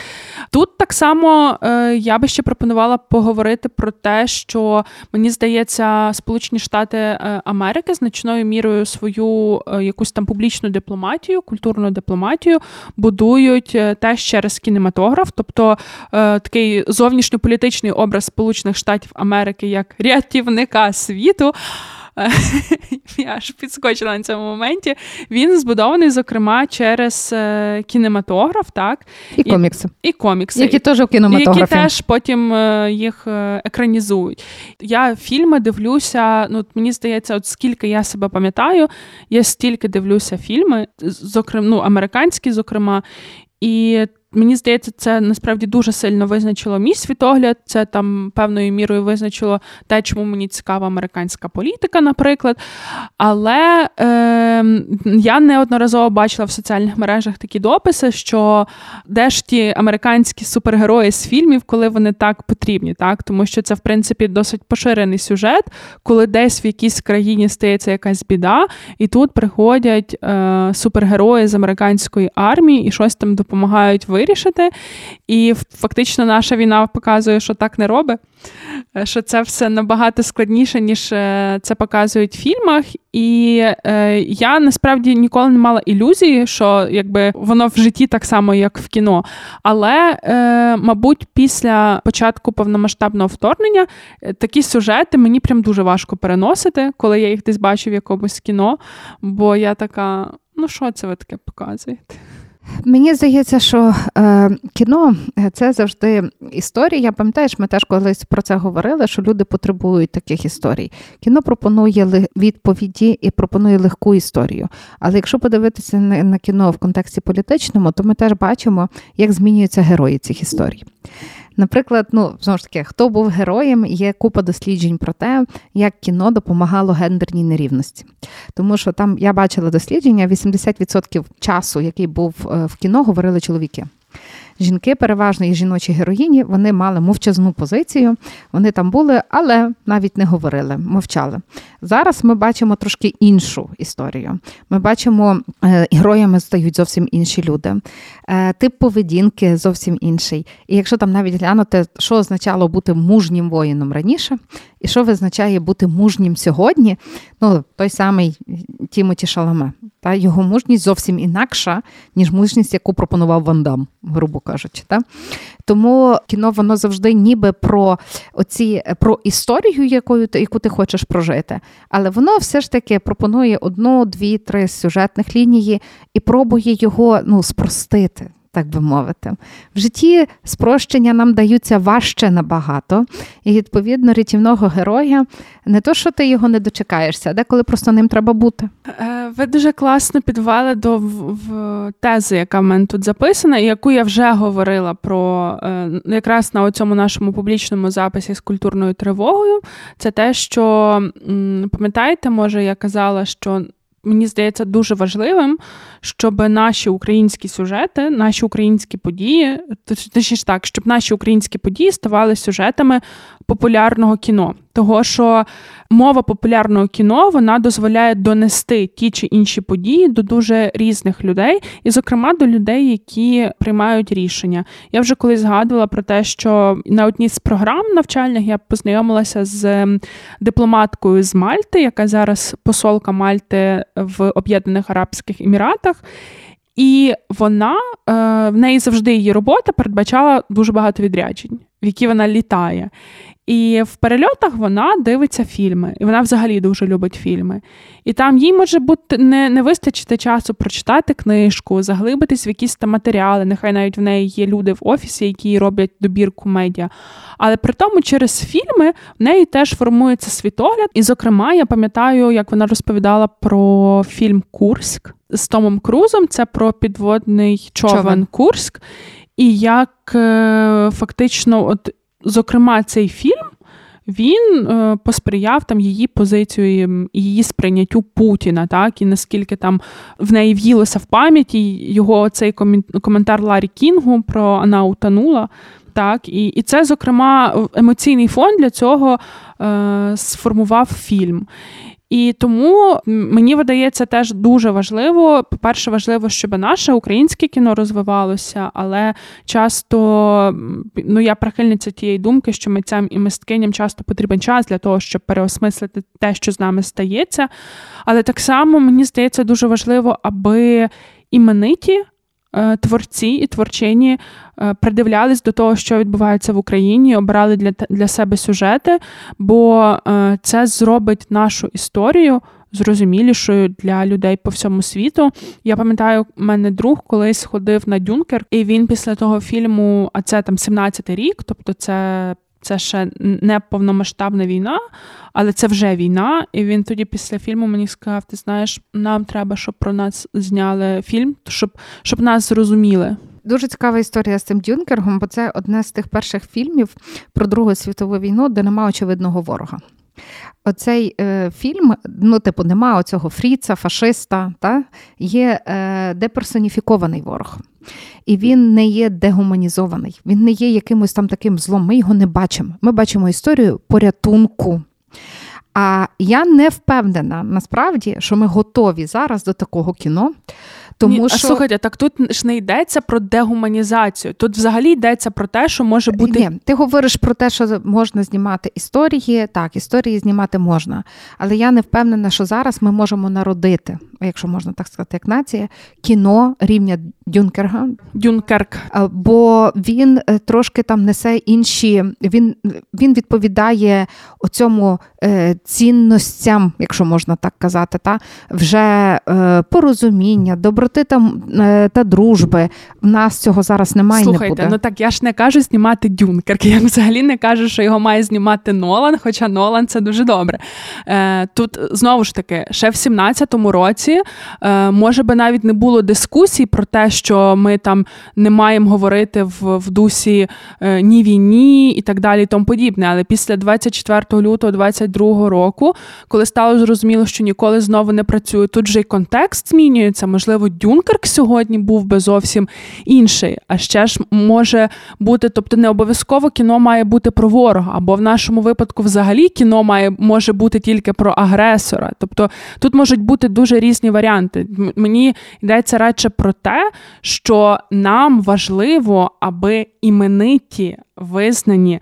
S2: тут так само е, я би ще пропонувала поговорити про те, що мені здається, Сполучені Штати е, Америки значною мірою свою е, якусь там публічну дипломатію, культурну дипломатію будують е, теж через кінематограф, тобто такий зовнішньополітичний образ Сполучених Штатів Америки як рятівника світу. я аж підскочила на цьому моменті. Він збудований, зокрема, через е, кінематограф, так
S3: і комікси,
S2: і комікси,
S3: які теж в кінематографі.
S2: які теж потім е, їх е, екранізують. Я фільми дивлюся. Ну мені здається, от скільки я себе пам'ятаю, я стільки дивлюся фільми, зокрема, ну американські, зокрема. І Мені здається, це насправді дуже сильно визначило мій світогляд. Це там певною мірою визначило те, чому мені цікава американська політика, наприклад. Але е, я неодноразово бачила в соціальних мережах такі дописи, що де ж ті американські супергерої з фільмів, коли вони так потрібні, так тому що це в принципі досить поширений сюжет, коли десь в якійсь країні стається якась біда, і тут приходять е, супергерої з американської армії і щось там допомагають вирішити. І фактично наша війна показує, що так не робить, е, що це все набагато складніше, ніж е, це показують в фільмах. І е, я насправді ніколи не мала ілюзії, що якби воно в житті так само, як в кіно. Але, е, мабуть, після початку повномасштабного вторгнення е, такі сюжети мені прям дуже важко переносити, коли я їх десь бачу в якомусь кіно. Бо я така, ну що це ви таке показуєте?
S3: Мені здається, що е, кіно е, це завжди історія. Пам'ятаєш, ми теж колись про це говорили, що люди потребують таких історій. Кіно пропонує відповіді і пропонує легку історію. Але якщо подивитися на кіно в контексті політичному, то ми теж бачимо, як змінюються герої цих історій. Наприклад, ну знову ж таки, хто був героєм, є купа досліджень про те, як кіно допомагало гендерній нерівності. Тому що там я бачила дослідження: 80% часу, який був е, в кіно, говорили чоловіки. Жінки, переважно і жіночі героїні, вони мали мовчазну позицію, вони там були, але навіть не говорили, мовчали. Зараз ми бачимо трошки іншу історію. Ми бачимо, е, героями стають зовсім інші люди, е, тип поведінки зовсім інший. І якщо там навіть глянути, що означало бути мужнім воїном раніше, і що визначає бути мужнім сьогодні, ну той самий Тімоті Шаламе. Та його мужність зовсім інакша, ніж мужність, яку пропонував Вандам, грубо кажучи. Та? Тому кіно воно завжди ніби про оці про історію, якою яку ти хочеш прожити. Але воно все ж таки пропонує одну, дві, три сюжетних лінії і пробує його ну, спростити так би мовити. В житті спрощення нам даються важче набагато, і, відповідно, рятівного героя не то, що ти його не дочекаєшся, а деколи просто ним треба бути.
S2: Е, ви дуже класно підвели до в тези, яка в мене тут записана, і яку я вже говорила про е, якраз на цьому нашому публічному записі з культурною тривогою. Це те, що пам'ятаєте, може, я казала, що мені здається дуже важливим, щоб наші українські сюжети, наші українські події, точніше так, щоб наші українські події ставали сюжетами популярного кіно. Того, що мова популярного кіно вона дозволяє донести ті чи інші події до дуже різних людей, і, зокрема, до людей, які приймають рішення. Я вже колись згадувала про те, що на одній з програм навчальних я познайомилася з дипломаткою з Мальти, яка зараз посолка Мальти в Об'єднаних Арабських Еміратах. І вона е, в неї завжди її робота передбачала дуже багато відряджень, в які вона літає. І в перельотах вона дивиться фільми, і вона взагалі дуже любить фільми. І там їй може бути не не вистачити часу прочитати книжку, заглибитись в якісь там матеріали. Нехай навіть в неї є люди в офісі, які роблять добірку медіа. Але при тому, через фільми в неї теж формується світогляд. І, зокрема, я пам'ятаю, як вона розповідала про фільм Курськ з Томом Крузом. Це про підводний човен, човен. Курськ. І як е, фактично, от зокрема, цей фільм він е, посприяв там її позицію і її сприйняттю Путіна, так і наскільки там в неї в'їлося в пам'яті його цей коментар Ларі Кінгу про вона утонула. Так, і і це, зокрема, емоційний фон для цього е, сформував фільм. І тому мені видається теж дуже важливо. По-перше, важливо, щоб наше українське кіно розвивалося, але часто ну я прихильниця тієї думки, що митцям і мисткиням часто потрібен час для того, щоб переосмислити те, що з нами стається. Але так само мені здається дуже важливо, аби імениті. Е, творці і творчині е, придивлялись до того, що відбувається в Україні, обирали для для себе сюжети, бо е, це зробить нашу історію зрозумілішою для людей по всьому світу. Я пам'ятаю, у мене друг колись ходив на Дюнкер, і він після того фільму, а це там 17-й рік, тобто це. Це ще не повномасштабна війна, але це вже війна. І він тоді після фільму мені сказав: ти знаєш, нам треба, щоб про нас зняли фільм, щоб щоб нас зрозуміли.
S3: Дуже цікава історія з цим Дюнкергом, бо це одне з тих перших фільмів про Другу світову війну, де немає очевидного ворога. Оцей е, фільм, ну, типу, нема оцього фріца, фашиста, та? є е, деперсоніфікований ворог. І він не є дегуманізований, він не є якимось там таким злом. Ми його не бачимо. Ми бачимо історію порятунку. А я не впевнена насправді, що ми готові зараз до такого кіно. Тому Ні, що...
S2: А слухайте, так тут ж не йдеться про дегуманізацію. Тут взагалі йдеться про те, що може бути.
S3: Ні, Ти говориш про те, що можна знімати історії. Так, історії знімати можна. Але я не впевнена, що зараз ми можемо народити, якщо можна так сказати, як нація, кіно рівня Дюнкерга.
S2: Дюнкерк.
S3: Бо він е, трошки там несе інші. Він він відповідає оцьому е, цінностям, якщо можна так казати, та вже е, порозуміння, доброти та, е, та дружби. В нас цього зараз немає.
S2: Слухайте,
S3: не буде.
S2: ну так я ж не кажу знімати Дюнкерк. Я взагалі не кажу, що його має знімати Нолан, хоча Нолан це дуже добре. Е, Тут знову ж таки, ще в 17-му році е, може би навіть не було дискусій про те, що ми там не маємо говорити в в дусі е, ні війні і так далі, і тому подібне. Але після 24 лютого 22 року, коли стало зрозуміло, що ніколи знову не працює, тут же й контекст змінюється, можливо. Дюнкерк сьогодні був би зовсім інший. А ще ж може бути, тобто не обов'язково кіно має бути про ворога, або в нашому випадку взагалі кіно має може бути тільки про агресора. Тобто тут можуть бути дуже різні варіанти. Мені йдеться радше про те, що нам важливо, аби імениті визнані.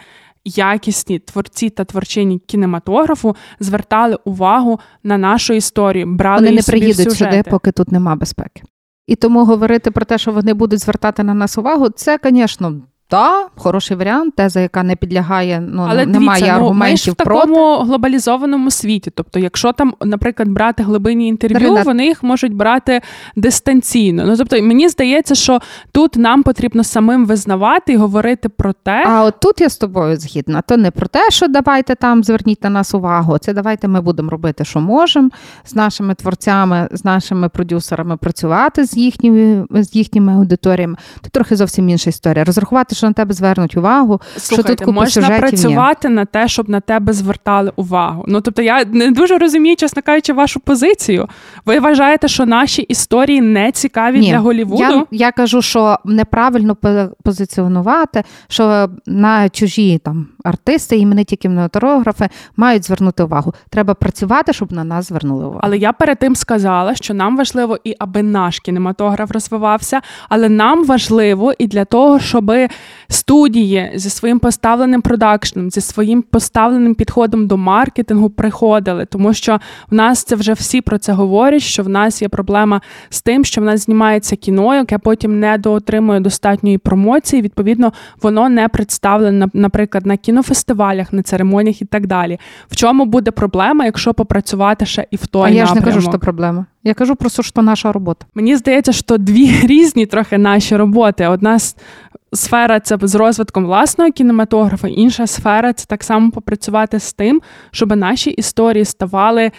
S2: Якісні творці та творчині кінематографу звертали увагу на нашу історію, брали
S3: Вони
S2: не
S3: приїдуть сюди, поки тут нема безпеки. І тому говорити про те, що вони будуть звертати на нас увагу, це, звісно, та, хороший варіант, теза, яка не підлягає, ну
S2: Але
S3: немає
S2: дивіться,
S3: аргументів.
S2: Ну, ми ж в
S3: проти.
S2: глобалізованому світі. Тобто, якщо там, наприклад, брати глибинні інтерв'ю, Дарина. вони їх можуть брати дистанційно. Ну тобто, мені здається, що тут нам потрібно самим визнавати і говорити про те.
S3: А от тут я з тобою згідна. То не про те, що давайте там зверніть на нас увагу. Це давайте ми будемо робити, що можемо з нашими творцями, з нашими продюсерами працювати з їхніми з їхніми аудиторіями. Тут трохи зовсім інша історія. Розрахувати що на тебе звернуть увагу.
S2: Слухайте,
S3: що тут
S2: можна
S3: сюжетів,
S2: працювати ні. на те, щоб на тебе звертали увагу. Ну тобто, я не дуже розумію, чесно кажучи, вашу позицію. Ви вважаєте, що наші історії не цікаві
S3: ні.
S2: для Голівуду?
S3: Я, я кажу, що неправильно позиціонувати, що на чужі там артисти, імениті кінематографи мають звернути увагу. Треба працювати, щоб на нас звернули увагу.
S2: Але я перед тим сказала, що нам важливо і аби наш кінематограф розвивався, але нам важливо і для того, щоби студії зі своїм поставленим продакшном, зі своїм поставленим підходом до маркетингу приходили, тому що в нас це вже всі про це говорять. Що в нас є проблема з тим, що в нас знімається кіно, яке потім не доотримує достатньої промоції. Відповідно, воно не представлене, наприклад, на кінофестивалях, на церемоніях і так далі. В чому буде проблема, якщо попрацювати ще і в той
S3: А я
S2: напрямок?
S3: ж не кажу, що проблема. Я кажу просто, що наша робота.
S2: Мені здається, що дві різні трохи наші роботи. Одна сфера це з розвитком власного кінематографа, інша сфера це так само попрацювати з тим, щоб наші історії ставали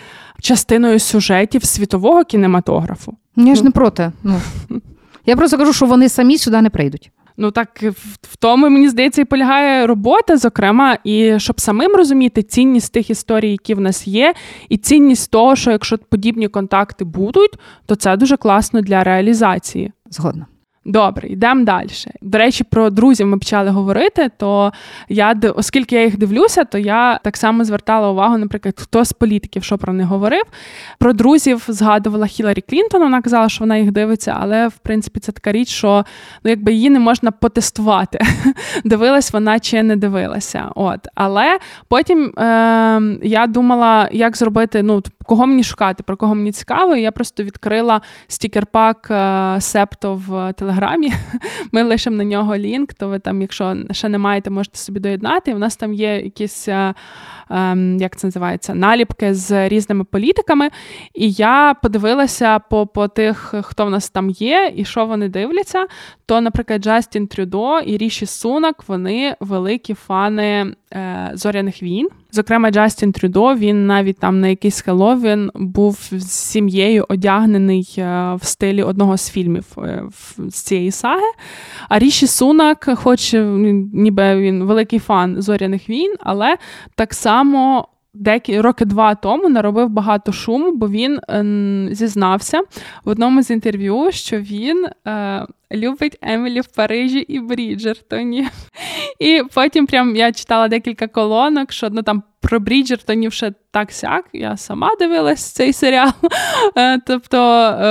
S2: частиною сюжетів світового кінематографу.
S3: Я ж ну. не проти. Ну. Я просто кажу, що вони самі сюди не прийдуть.
S2: Ну так в тому мені здається і полягає робота, зокрема, і щоб самим розуміти цінність тих історій, які в нас є, і цінність того, що якщо подібні контакти будуть, то це дуже класно для реалізації.
S3: Згодна.
S2: Добре, йдемо далі. До речі, про друзів ми почали говорити. То я оскільки я їх дивлюся, то я так само звертала увагу, наприклад, хто з політиків що про них говорив. Про друзів згадувала Хіларі Клінтон. Вона казала, що вона їх дивиться, але в принципі це така річ, що ну якби її не можна потестувати. Дивилась вона чи не дивилася. От, але потім е, я думала, як зробити, ну кого мені шукати, про кого мені цікаво. І я просто відкрила стікерпак е, Септо в телеграмі. Ми лишимо на нього лінк, то ви там, якщо ще не маєте, можете собі доєднати. В нас там є якісь. Е, ем, як це називається, наліпки з різними політиками. І я подивилася по по тих, хто в нас там є, і що вони дивляться. То, наприклад, Джастін Трюдо і Ріші Сунак вони великі фани зоряних війн. Зокрема, Джастін Трюдо він навіть там на якийсь Хеллоуін був з сім'єю одягнений е, в стилі одного з фільмів е, з цієї саги. А Ріші Сунак, хоч ніби він великий фан зоряних війн, але так само деякі роки два тому наробив багато шуму, бо він е, зізнався в одному з інтерв'ю, що він е, любить Емілі в Парижі і Бріджертоні. І потім прям я читала декілька колонок, що ну, там про Бріджертонів ще так сяк. Я сама дивилась цей серіал. Е, тобто, е,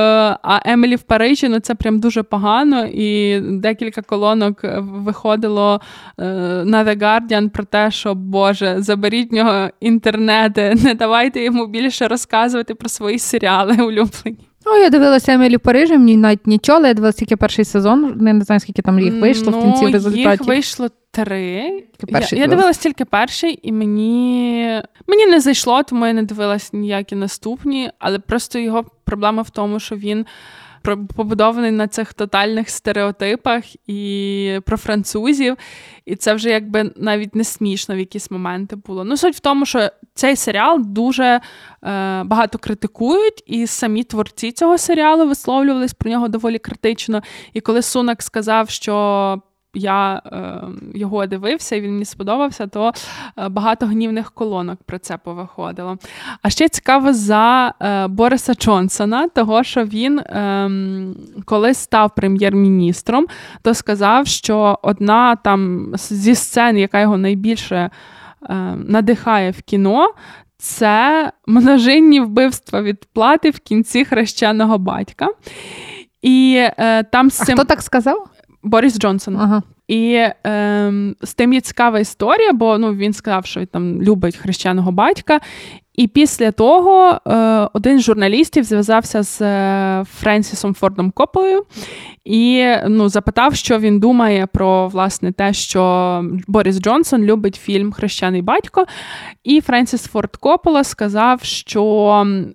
S2: а Емілі в Парижі ну це прям дуже погано. І декілька колонок виходило на The Guardian про те, що Боже, заберіть нього інтернет, не давайте йому більше розказувати про свої серіали улюблені.
S3: Ну, я дивилася Емілі в Парижі, мені навіть нічого, але я дивилася тільки перший сезон. Не знаю, скільки там їх вийшло ну, в кінці результатів.
S2: Їх вийшло три. Я, я дивилась тільки перший, і мені мені не зайшло, тому я не дивилась ніякі наступні, але просто його проблема в тому, що він побудований на цих тотальних стереотипах і про французів. І це вже якби навіть не смішно в якісь моменти було. Ну, суть в тому, що цей серіал дуже е, багато критикують, і самі творці цього серіалу висловлювались про нього доволі критично. І коли Сунак сказав, що я е, його дивився і він мені сподобався, то е, багато гнівних колонок про це повиходило. А ще цікаво за е, Бориса Джонсона, того що він, е, коли став прем'єр-міністром, то сказав, що одна там зі сцен, яка його найбільше е, надихає в кіно. Це множинні вбивства відплати в кінці хрещеного батька. І е, там з
S3: цим... А хто так сказав?
S2: Борис Джонсон. Ага. І е, з тим є цікава історія, бо ну, він сказав, що там любить хрещеного батька. І після того е, один з журналістів зв'язався з е, Френсісом Фордом Кополою і ну, запитав, що він думає про власне те, що Борис Джонсон любить фільм Хрещений батько. І Френсіс Форд Коппола сказав, що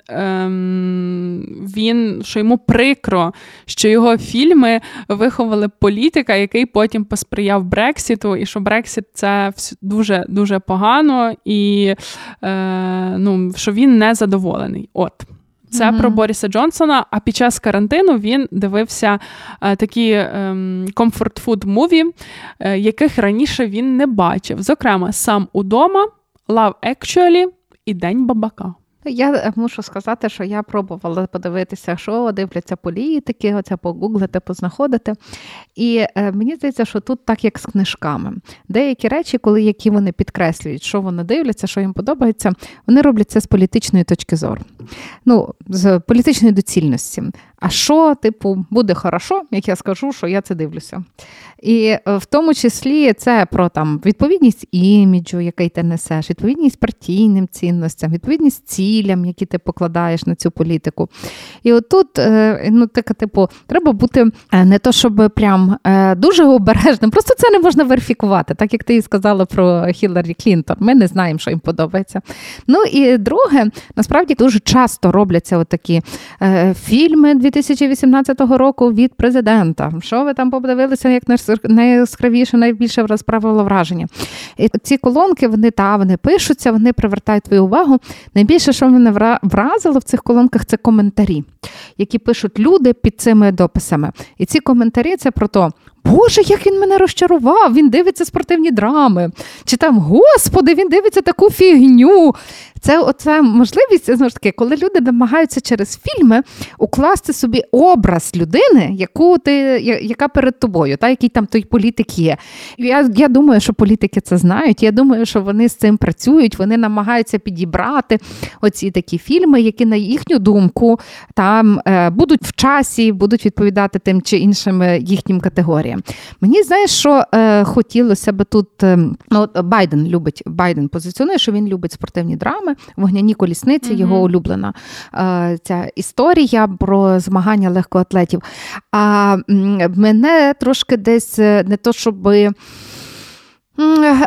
S2: ем, він що йому прикро, що його фільми виховали політика, який потім посприяв Брексіту, і що Брексіт це дуже дуже погано, і е, ну, що він не задоволений. От. Це mm-hmm. про Боріса Джонсона. А під час карантину він дивився е, такі comfort food movie, яких раніше він не бачив. Зокрема, сам удома, Love Actually і День бабака.
S3: Я е, мушу сказати, що я пробувала подивитися, що дивляться політики, оце погуглити, познаходити. І е, мені здається, що тут так, як з книжками. Деякі речі, коли які вони підкреслюють, що вони дивляться, що їм подобається, вони роблять це з політичної точки зору. Ну, з політичної доцільності. А що, типу, буде хорошо, як я скажу, що я це дивлюся. І е, в тому числі це про там відповідність іміджу, який ти несеш, відповідність партійним цінностям, відповідність цілям, які ти покладаєш на цю політику. І отут, е, ну, так, типу, треба бути е, не то, щоб прям дуже обережним, просто це не можна верифікувати, так як ти і сказала про Хіларі Клінтон. Ми не знаємо, що їм подобається. Ну і друге, насправді дуже часто робляться отакі фільми 2018 року від президента. Що ви там подивилися, як найяскравіше, найбільше розправило враження? І ці колонки вони та вони пишуться, вони привертають твою увагу. Найбільше, що мене вразило в цих колонках, це коментарі, які пишуть люди під цими дописами. І ці коментарі це про то, Боже, як він мене розчарував! Він дивиться спортивні драми. Чи там, Господи, він дивиться таку фігню. Це оця можливість знову ж таки, коли люди намагаються через фільми укласти собі образ людини, яку ти, яка перед тобою, та який там той політик є. Я я думаю, що політики це знають. Я думаю, що вони з цим працюють, вони намагаються підібрати оці такі фільми, які, на їхню думку, там е, будуть в часі, будуть відповідати тим чи іншим е, їхнім категоріям. Мені знаєш, що е, хотілося би тут. Е, ну, Байден любить Байден позиціонує, що він любить спортивні драми Вогняні колісниці, mm-hmm. його улюблена е, ця історія про змагання легкоатлетів. А мене трошки десь е, не то, щоби.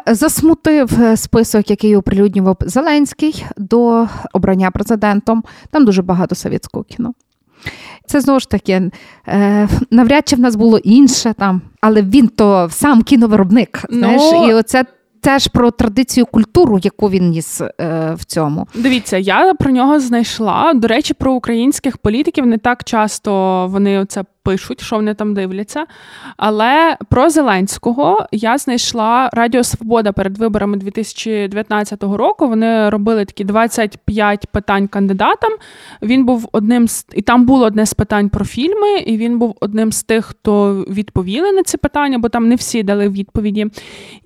S3: Засмутив список, який оприлюднював Зеленський до обрання президентом. Там дуже багато совєтського кіно. Це знову ж таки, е, навряд чи в нас було інше там, але він то сам кіновиробник. знаєш, ну, І оце теж про традицію культуру, яку він ніс е, в цьому.
S2: Дивіться, я про нього знайшла. До речі, про українських політиків не так часто вони це пишуть, що вони там дивляться. Але про Зеленського я знайшла Радіо Свобода перед виборами 2019 року. Вони робили такі 25 питань кандидатам. Він був одним з і там було одне з питань про фільми, і він був одним з тих, хто відповіли на ці питання, бо там не всі дали відповіді.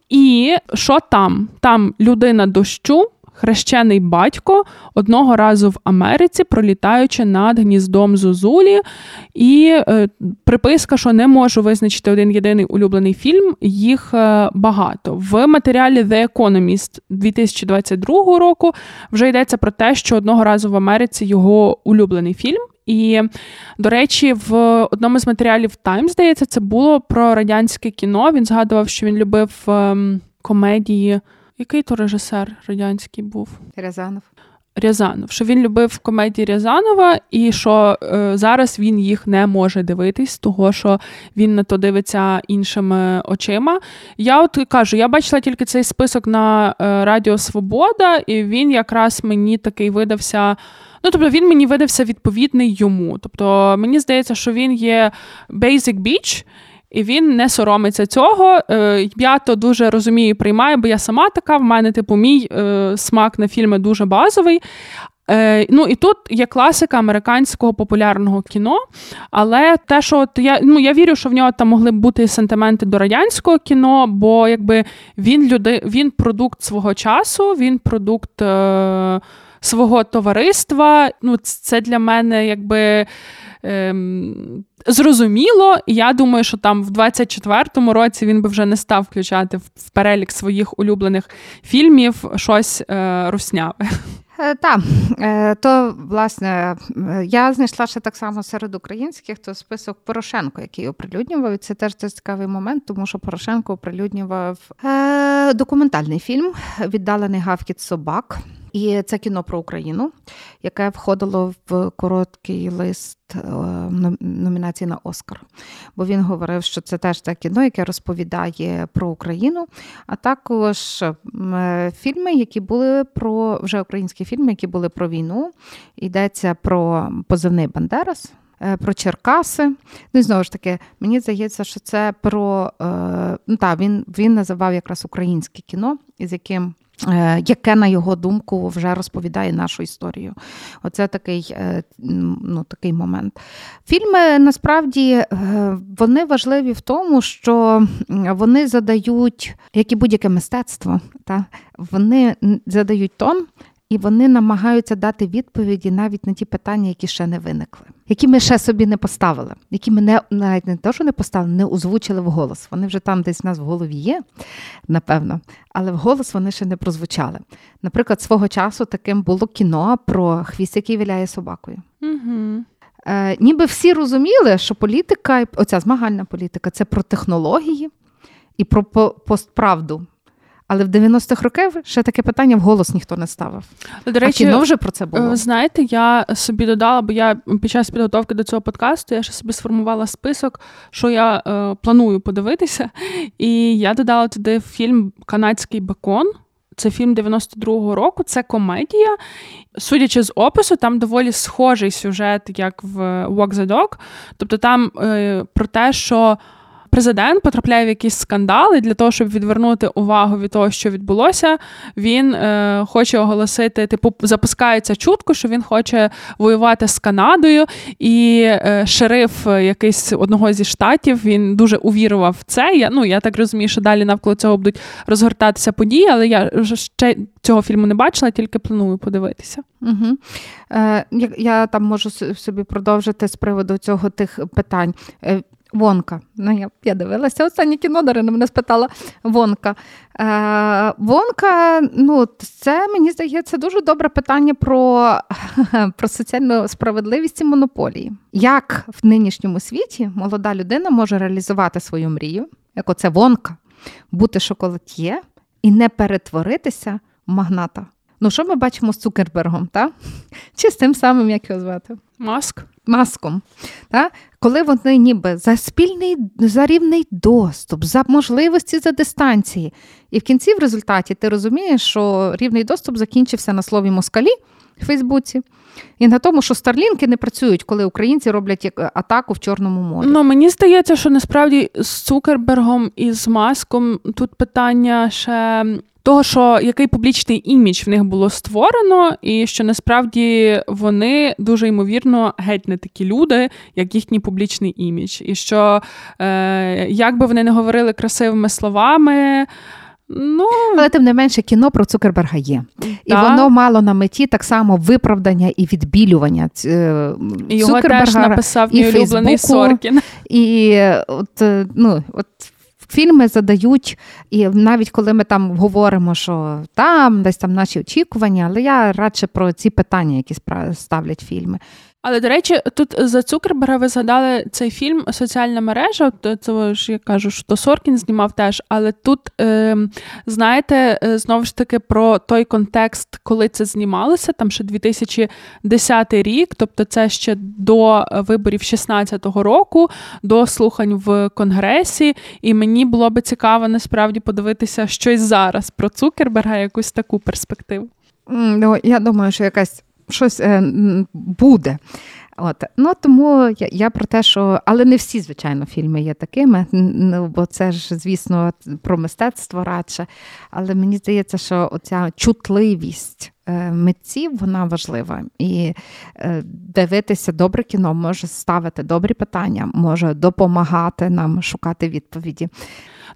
S2: І що там? Там людина дощу хрещений батько одного разу в Америці, пролітаючи над гніздом Зозулі, і е, приписка, що не можу визначити один єдиний улюблений фільм, їх е, багато. В матеріалі The Economist 2022 року вже йдеться про те, що одного разу в Америці його улюблений фільм. І, до речі, в одному з матеріалів Time, здається, це було про радянське кіно. Він згадував, що він любив ем, комедії. Який то режисер радянський був?
S3: Рязанов.
S2: Рязанов, що він любив комедії Рязанова, і що е, зараз він їх не може дивитись, того що він на то дивиться іншими очима. Я от кажу, я бачила тільки цей список на е, Радіо Свобода, і він якраз мені такий видався. Ну, тобто він мені видався відповідний йому. Тобто мені здається, що він є Basic Beach, і він не соромиться цього. Е, я то дуже розумію і приймаю, бо я сама така. В мене, типу, мій е, смак на фільми дуже базовий. Е, ну і тут є класика американського популярного кіно. Але те, що от я ну я вірю, що в нього там могли б бути сентименти до радянського кіно, бо якби він люди, він продукт свого часу, він продукт е, свого товариства. Ну, це для мене якби. Ем, зрозуміло, я думаю, що там в 24-му році він би вже не став включати в перелік своїх улюблених фільмів щось е, русняве.
S3: Е, так, е, то власне я знайшла ще так само серед українських то список Порошенко, який оприлюднював. І Це теж це цікавий момент, тому що Порошенко оприлюднював е, документальний фільм Віддалений гавкіт собак. І це кіно про Україну, яке входило в короткий лист е, номінації на Оскар. Бо він говорив, що це теж те кіно, яке розповідає про Україну, а також е, фільми, які були про вже українські фільми, які були про війну. Йдеться про позивний Бандерас. Е, про Черкаси. Ну і знову ж таки, мені здається, що це про ну так, він він називав якраз українське кіно, із яким яке, на його думку, вже розповідає нашу історію. Оце такий е, ну, такий момент. Фільми насправді е, вони важливі в тому, що вони задають, як і будь-яке мистецтво, та, вони задають тон, і вони намагаються дати відповіді навіть на ті питання, які ще не виникли, які ми ще собі не поставили, які ми не навіть не те, що не поставили, не озвучили вголос. Вони вже там десь в нас в голові є, напевно, але вголос вони ще не прозвучали. Наприклад, свого часу таким було кіно про хвіст, який віляє собакою.
S2: Угу.
S3: Е, Ніби всі розуміли, що політика, оця змагальна політика це про технології і про постправду. Але в 90-х років ще таке питання вголос ніхто не ставив. До речі, а кіно вже про це було.
S2: Е, знаєте, я собі додала, бо я під час підготовки до цього подкасту я ще собі сформувала список, що я е, планую подивитися. І я додала туди фільм Канадський бекон. Це фільм 92-го року, це комедія. Судячи з опису, там доволі схожий сюжет, як в Walk the Dog. Тобто там е, про те, що президент потрапляє в якийсь скандал, і для того, щоб відвернути увагу від того, що відбулося, він е, хоче оголосити, типу, запускається чутку, що він хоче воювати з Канадою, і е, шериф якийсь одного зі штатів він дуже увірував в це. Я ну я так розумію, що далі навколо цього будуть розгортатися події, але я ще цього фільму не бачила, тільки планую подивитися.
S3: Угу. Е, Я я там можу собі продовжити з приводу цього тих питань. Вонка. Ну, Я я дивилася останнє кіно, Дарина мене спитала Вонка. Е, Вонка, ну, це, мені здається, дуже добре питання про про соціальну справедливість і монополії. Як в нинішньому світі молода людина може реалізувати свою мрію, як оце Вонка, бути шоколад'є і не перетворитися в магната? Ну, що ми бачимо з Цукербергом, та? чи з тим самим, як його звати?
S2: Маск.
S3: Маском. Та? Коли вони ніби за спільний за рівний доступ, за можливості за дистанції. І в кінці, в результаті, ти розумієш, що рівний доступ закінчився на слові москалі в Фейсбуці. І на тому, що старлінки не працюють, коли українці роблять атаку в Чорному морі.
S2: Ну мені здається, що насправді з Цукербергом і з Маском тут питання ще того, що який публічний імідж в них було створено, і що насправді вони дуже ймовірно геть не такі люди, як їхній публічний імідж. І що е, як би вони не говорили красивими словами. Ну,
S3: Але тим не менше, кіно про Цукерберга є. І воно мало на меті так само виправдання і відбілювання
S2: е, Його Цукерберга теж написав і мій улюблений Соркін.
S3: І от, е, ну, от фільми задають, і навіть коли ми там говоримо, що там десь там наші очікування, але я радше про ці питання, які ставлять фільми.
S2: Але до речі, тут за Цукерберга ви згадали цей фільм Соціальна мережа. Це ж я кажу, що Соркін знімав теж. Але тут е, знаєте, знову ж таки про той контекст, коли це знімалося, там ще 2010 рік, тобто це ще до виборів 16-го року, до слухань в Конгресі. І мені було би цікаво насправді подивитися щось зараз про Цукерберга, якусь таку перспективу.
S3: Ну, Я думаю, що якась щось е, буде. От ну тому я я про те, що але не всі, звичайно, фільми є такими. Ну бо це ж, звісно, про мистецтво радше. Але мені здається, що оця чутливість е, митців вона важлива. І е, дивитися добре кіно може ставити добрі питання, може допомагати нам шукати відповіді.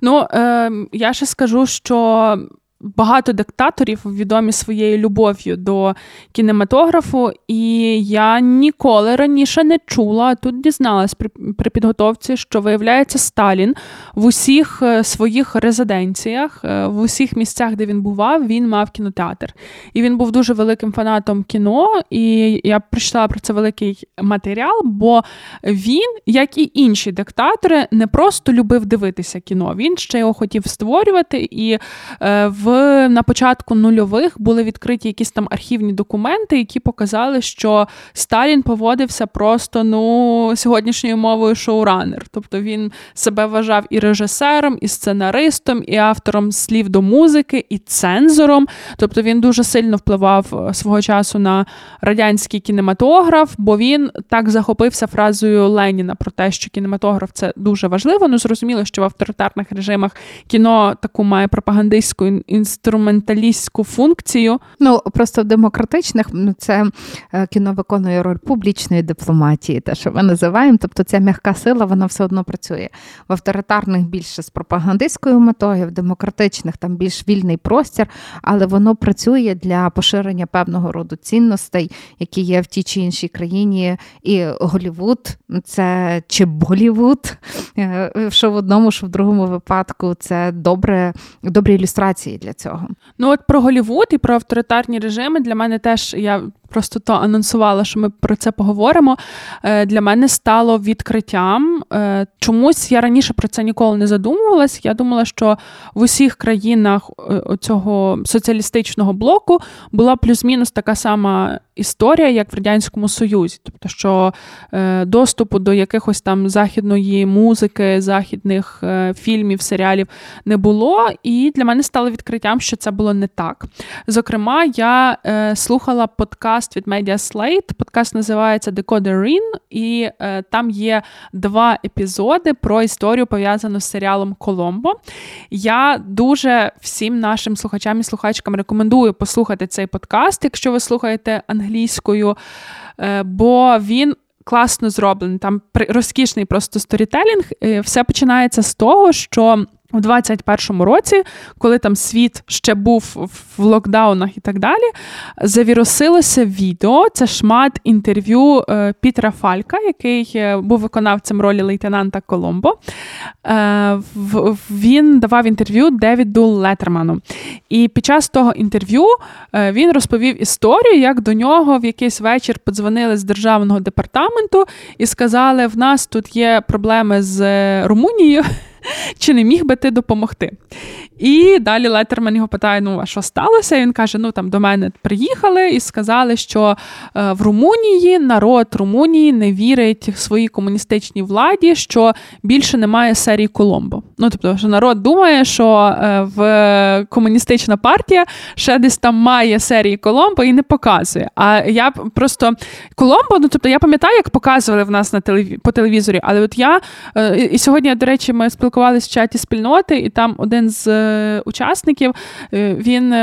S2: Ну е, я ще скажу, що багато диктаторів відомі своєю любов'ю до кінематографу, і я ніколи раніше не чула, тут дізналась при, при підготовці, що виявляється Сталін в усіх е, своїх резиденціях, е, в усіх місцях, де він бував, він мав кінотеатр. І він був дуже великим фанатом кіно, і я прочитала про це великий матеріал, бо він, як і інші диктатори, не просто любив дивитися кіно, він ще його хотів створювати і е, в на початку нульових були відкриті якісь там архівні документи, які показали, що Сталін поводився просто ну сьогоднішньою мовою шоуранер. Тобто він себе вважав і режисером, і сценаристом, і автором слів до музики, і цензором. Тобто він дуже сильно впливав е, свого часу на радянський кінематограф, бо він так захопився фразою Леніна про те, що кінематограф це дуже важливо. Ну зрозуміло, що в авторитарних режимах кіно таку має пропагандистську інструменталістську функцію.
S3: Ну просто в демократичних ну, це е, кіно виконує роль публічної дипломатії, те, що ми називаємо. Тобто ця м'яка сила, вона все одно працює. В авторитарних більше з пропагандистською метою, в демократичних там більш вільний простір, але воно працює для поширення певного роду цінностей, які є в тій чи іншій країні. І Голівуд це чи Болівуд, е, що в одному, що в другому випадку це добре, добрі ілюстрації для цього.
S2: Ну от про Голівуд і про авторитарні режими для мене теж я просто то анонсувала, що ми про це поговоримо. Е, для мене стало відкриттям. Е, чомусь я раніше про це ніколи не задумувалась. Я думала, що в усіх країнах е, цього соціалістичного блоку була плюс-мінус така сама історія, як в радянському Союзі, тобто, що доступу до якихось там західної музики, західних фільмів, серіалів не було. І для мене стало відкриттям, що це було не так. Зокрема, я слухала подкаст подкаст від Media Slate. Подкаст називається Decoder Ring, і е, там є два епізоди про історію пов'язану з серіалом Коломбо. Я дуже всім нашим слухачам і слухачкам рекомендую послухати цей подкаст, якщо ви слухаєте англійською, е, бо він. Класно зроблений, там розкішний просто сторітелінг. Е, все починається з того, що у 21-му році, коли там світ ще був в локдаунах і так далі, завірусилося відео. Це шмат інтерв'ю е, Пітера Фалька, який е, був виконавцем ролі лейтенанта Коломбо. Е, він давав інтерв'ю Девіду Летерману. І під час того інтерв'ю він розповів історію, як до нього в якийсь вечір подзвонили з державного департаменту і сказали: в нас тут є проблеми з Румунією. Чи не міг би ти допомогти? І далі Леттерман його питає: ну, а що сталося? І він каже: ну там до мене приїхали і сказали, що е, в Румунії народ Румунії не вірить своїй комуністичній владі, що більше немає серії Коломбо. Ну, тобто, що народ думає, що е, в комуністична партія ще десь там має серії Коломбо і не показує. А я просто Коломбо, ну тобто я пам'ятаю, як показували в нас на телеві... по телевізорі, але от я е, і сьогодні, до речі, ми спілкувалися в чаті спільноти, і там один з е, учасників він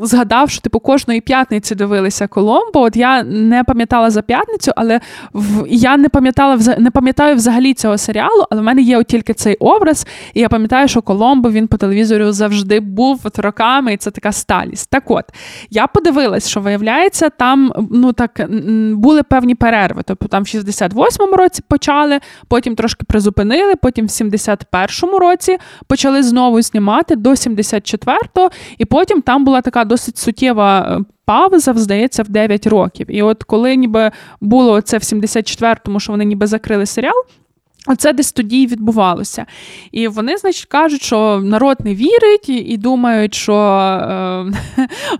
S2: згадав, що типу кожної п'ятниці дивилися Коломбо. От я не пам'ятала за п'ятницю, але в я не пам'ятала не пам'ятаю взагалі цього серіалу, але в мене є от тільки цей образ. І я пам'ятаю, що Коломбо він по телевізору завжди був от роками, і це така сталість. Так от, я подивилась, що виявляється, там ну так були певні перерви. Тобто там в 68-му році почали, потім трошки призупинили, потім в 71-му році почали знову знімати до 74-го, і потім там була така досить суттєва. Е, пауза, здається, в 9 років. І от коли ніби було це в 74-му, що вони ніби закрили серіал, Оце десь тоді відбувалося. І вони, значить, кажуть, що народ не вірить і думають, що е,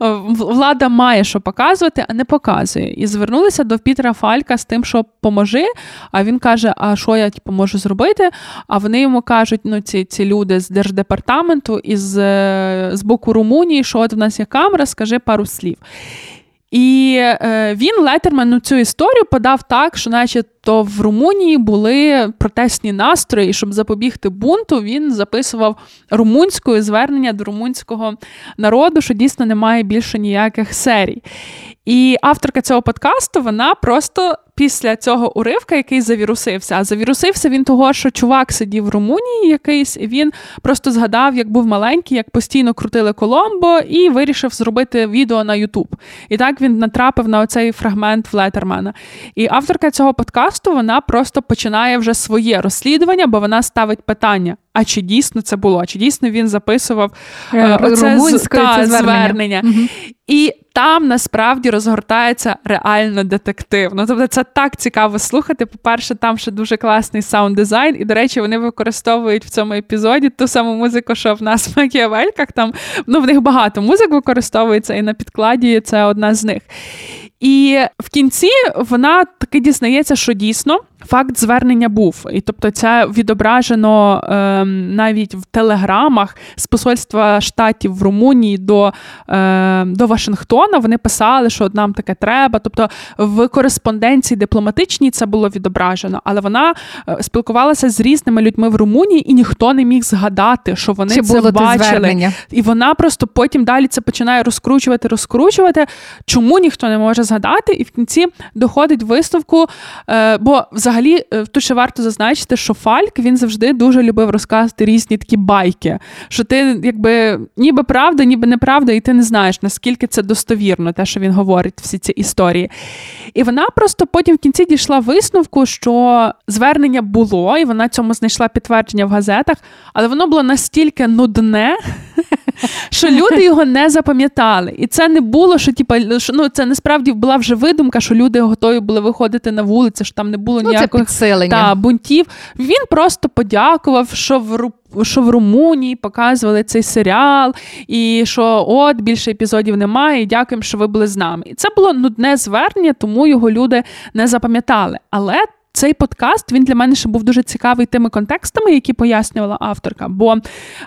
S2: влада має що показувати, а не показує. І звернулися до Пітера Фалька з тим, що поможи. А він каже: А що я типу, можу зробити? А вони йому кажуть: ну, ці ці люди з держдепартаменту і з, з боку Румунії, що от в нас є камера, скажи пару слів. І е, він Летерману цю історію подав так, що, наче то в Румунії були протестні настрої, і щоб запобігти бунту, він записував румунською звернення до румунського народу, що дійсно немає більше ніяких серій. І авторка цього подкасту вона просто після цього уривка, який завірусився. А завірусився він того, що чувак сидів в Румунії якийсь, і він просто згадав, як був маленький, як постійно крутили Коломбо, і вирішив зробити відео на Ютуб. І так він натрапив на оцей фрагмент в Летермана. І авторка цього подкасту вона просто починає вже своє розслідування, бо вона ставить питання: а чи дійсно це було? А чи дійсно він записував е, оце з, та, звернення? Угу. І там насправді розгортається реально детектив. Ну, тобто, це так цікаво слухати. По-перше, там ще дуже класний саунд-дизайн, і, до речі, вони використовують в цьому епізоді ту саму музику, що в нас в Макіавельках. Там ну, в них багато музик використовується, і на підкладі це одна з них. І в кінці вона таки дізнається, що дійсно факт звернення був. І тобто, це відображено е, навіть в телеграмах з посольства штатів в Румунії до е, до Вашингтона. Вони писали, що нам таке треба. Тобто в кореспонденції дипломатичній це було відображено, але вона е, спілкувалася з різними людьми в Румунії, і ніхто не міг згадати, що вони Чи це бачили. І вона просто потім далі це починає розкручувати, розкручувати. Чому ніхто не може згадати? І в кінці доходить висновку, е, бо взагалі е, тут ще варто зазначити, що Фальк він завжди дуже любив розказувати різні такі байки. Що ти, якби ніби правда, ніби неправда, і ти не знаєш, наскільки це достовірно, те, що він говорить, всі ці історії. І вона просто потім в кінці дійшла висновку, що звернення було, і вона цьому знайшла підтвердження в газетах, але воно було настільки нудне, що люди його не запам'ятали. І це не було, що типу, ну, це насправді була вже видумка, що люди готові були виходити на вулиці, що там не було ну, ніяких та, бунтів. Він просто подякував, що в що в Румунії показували цей серіал, і що от більше епізодів немає, і дякуємо, що ви були з нами. І це було нудне звернення, тому його люди не запам'ятали. Але цей подкаст він для мене ще був дуже цікавий тими контекстами, які пояснювала авторка. Бо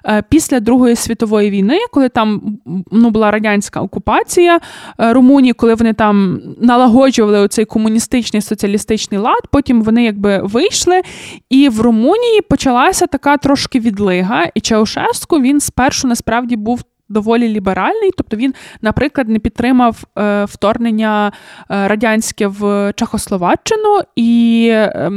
S2: е, після Другої світової війни, коли там ну, була радянська окупація е, Румунії, коли вони там налагоджували оцей комуністичний соціалістичний лад, потім вони якби вийшли, і в Румунії почалася така трошки відлига. І Чаушеску він спершу насправді був доволі ліберальний. Тобто він, наприклад, не підтримав е, вторгнення е, радянське в Чехословаччину і е,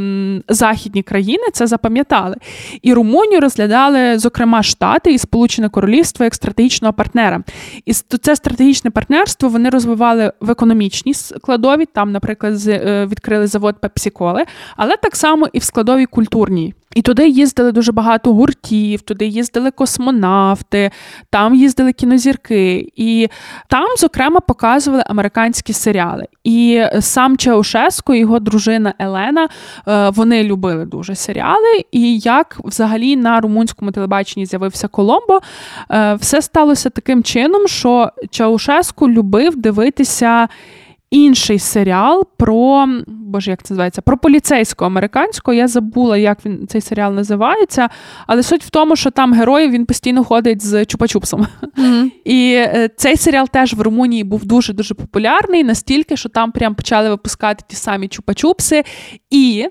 S2: західні країни це запам'ятали. І Румунію розглядали, зокрема, Штати і Сполучене Королівство як стратегічного партнера. І це стратегічне партнерство вони розвивали в економічній складові. Там, наприклад, е, відкрили завод Пепсіколи, але так само і в складовій культурній. І туди їздили дуже багато гуртів, туди їздили космонавти, там їздили кінозірки, і там, зокрема, показували американські серіали. І сам Чаушеско, його дружина Елена, е, вони любили дуже серіали. І як взагалі на румунському телебаченні з'явився Коломбо, е, все сталося таким чином, що Чаушеску любив дивитися інший серіал про боже, як це називається? Про поліцейського американського. Я забула, як він цей серіал називається. Але суть в тому, що там герой він постійно ходить з Чупа-Чупсом. Mm-hmm. І е, цей серіал теж в Румунії був дуже дуже популярний, настільки, що там прям почали випускати ті самі Чупа-Чупси. І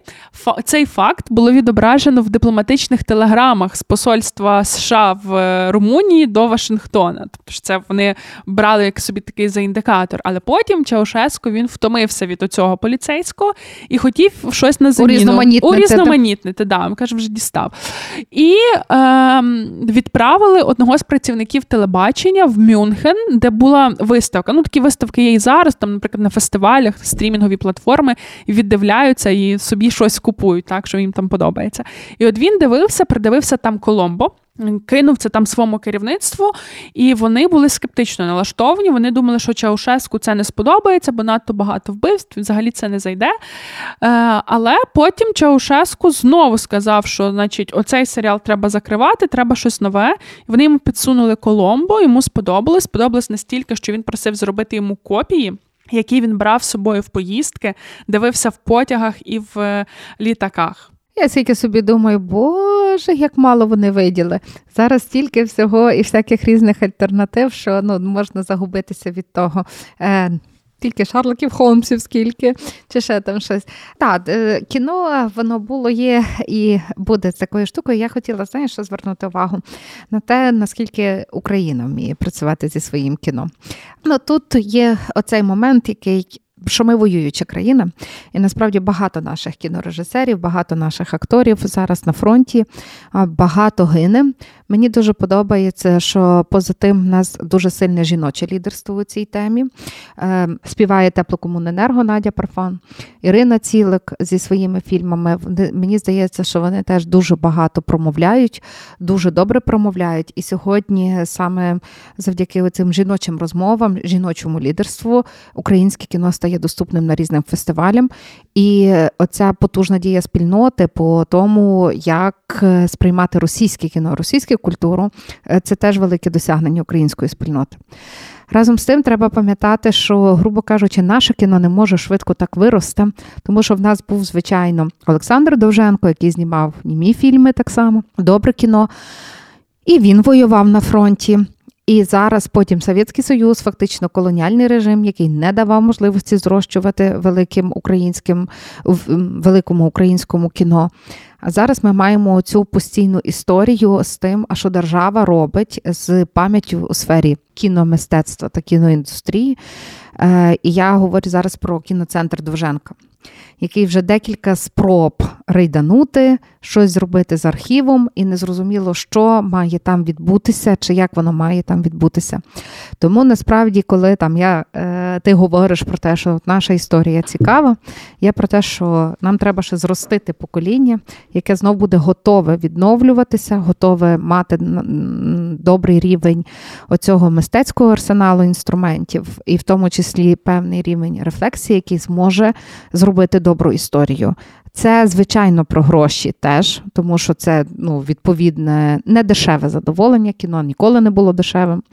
S2: цей факт було відображено в дипломатичних телеграмах з посольства США в е, Румунії до Вашингтона. Тобто це вони брали як собі такий за індикатор. Але потім Чаушеско він втомився від оцього поліцейського і хотів щось на заміну.
S3: Урізноманітнити.
S2: Урізноманітнити, да, він каже, вже дістав. І е, відправили одного з працівників телебачення в Мюнхен, де була виставка. Ну, такі виставки є і зараз, там, наприклад, на фестивалях, стрімінгові платформи, і віддивляються і собі щось купують, так, що їм там подобається. І от він дивився, придивився там Коломбо. Кинув це там своєму керівництву, і вони були скептично налаштовані. Вони думали, що Чаушеску це не сподобається, бо надто багато вбивств, взагалі це не зайде. Е, але потім Чаушеску знову сказав, що значить, оцей серіал треба закривати, треба щось нове. Вони йому підсунули Коломбо, йому сподобалось. Сподобалось настільки, що він просив зробити йому копії. Які він брав з собою в поїздки, дивився в потягах і в е, літаках.
S3: Я скільки собі думаю, боже, як мало вони виділи. Зараз стільки всього і всяких різних альтернатив, що ну, можна загубитися від того. Е, Тільки Шарлоків Холмсів, скільки, чи ще там щось. Так, е, кіно воно було, є і буде такою штукою. Я хотіла, знаєш, що звернути увагу на те, наскільки Україна вміє працювати зі своїм кіно. Ну тут є оцей момент, який що ми воююча країна, і насправді багато наших кінорежисерів, багато наших акторів зараз на фронті, багато гине. Мені дуже подобається, що поза тим в нас дуже сильне жіноче лідерство у цій темі. Е, співає теплокомуненерго Надя Парфан, Ірина Цілик зі своїми фільмами. Мені здається, що вони теж дуже багато промовляють, дуже добре промовляють. І сьогодні саме завдяки цим жіночим розмовам, жіночому лідерству, українське кіно стає доступним на різним фестивалям. І оця потужна дія спільноти по тому, як сприймати російське кіно, російське культуру е, це теж велике досягнення української спільноти. Разом з тим, треба пам'ятати, що, грубо кажучи, наше кіно не може швидко так вирости, тому що в нас був, звичайно, Олександр Довженко, який знімав німі фільми так само, добре кіно. І він воював на фронті. І зараз потім Совєтський Союз, фактично колоніальний режим, який не давав можливості зрощувати великим українським великому українському кіно. А зараз ми маємо цю постійну історію з тим, а що держава робить з пам'яттю у сфері кіномистецтва та кіноіндустрії. Е, і я говорю зараз про кіноцентр Довженка який вже декілька спроб рейданути, щось зробити з архівом, і незрозуміло, що має там відбутися, чи як воно має там відбутися. Тому насправді, коли там я, е, ти говориш про те, що наша історія цікава, я про те, що нам треба ще зростити покоління, яке знов буде готове відновлюватися, готове мати добрий рівень оцього мистецького арсеналу інструментів, і в тому числі певний рівень рефлексії, який зможе зробити добру історію. Це, звичайно, про гроші теж, тому що це ну, відповідне не дешеве задоволення. Кіно ніколи не було дешевим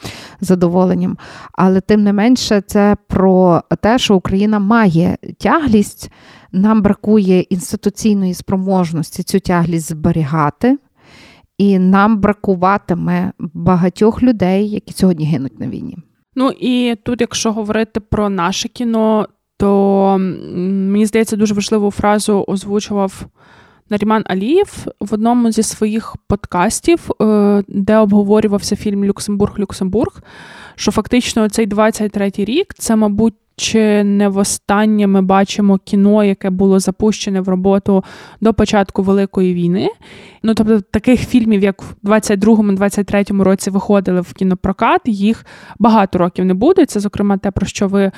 S3: задоволенням. Але тим не менше, це про те, що Україна має тяглість нам бракує інституційної спроможності цю тяглість зберігати, і нам бракуватиме багатьох людей, які сьогодні гинуть на війні.
S2: Ну і тут, якщо говорити про наше кіно, то мені здається, дуже важливу фразу озвучував Наріман Алієв в одному зі своїх подкастів, е, де обговорювався фільм Люксембург-Люксембург. Що фактично цей 23-й рік це, мабуть, чи не востаннє ми бачимо кіно, яке було запущене в роботу до початку Великої війни. Ну, тобто, таких фільмів, як в 22-23 році виходили в кінопрокат, їх багато років не буде. Це, зокрема, те, про що ви е,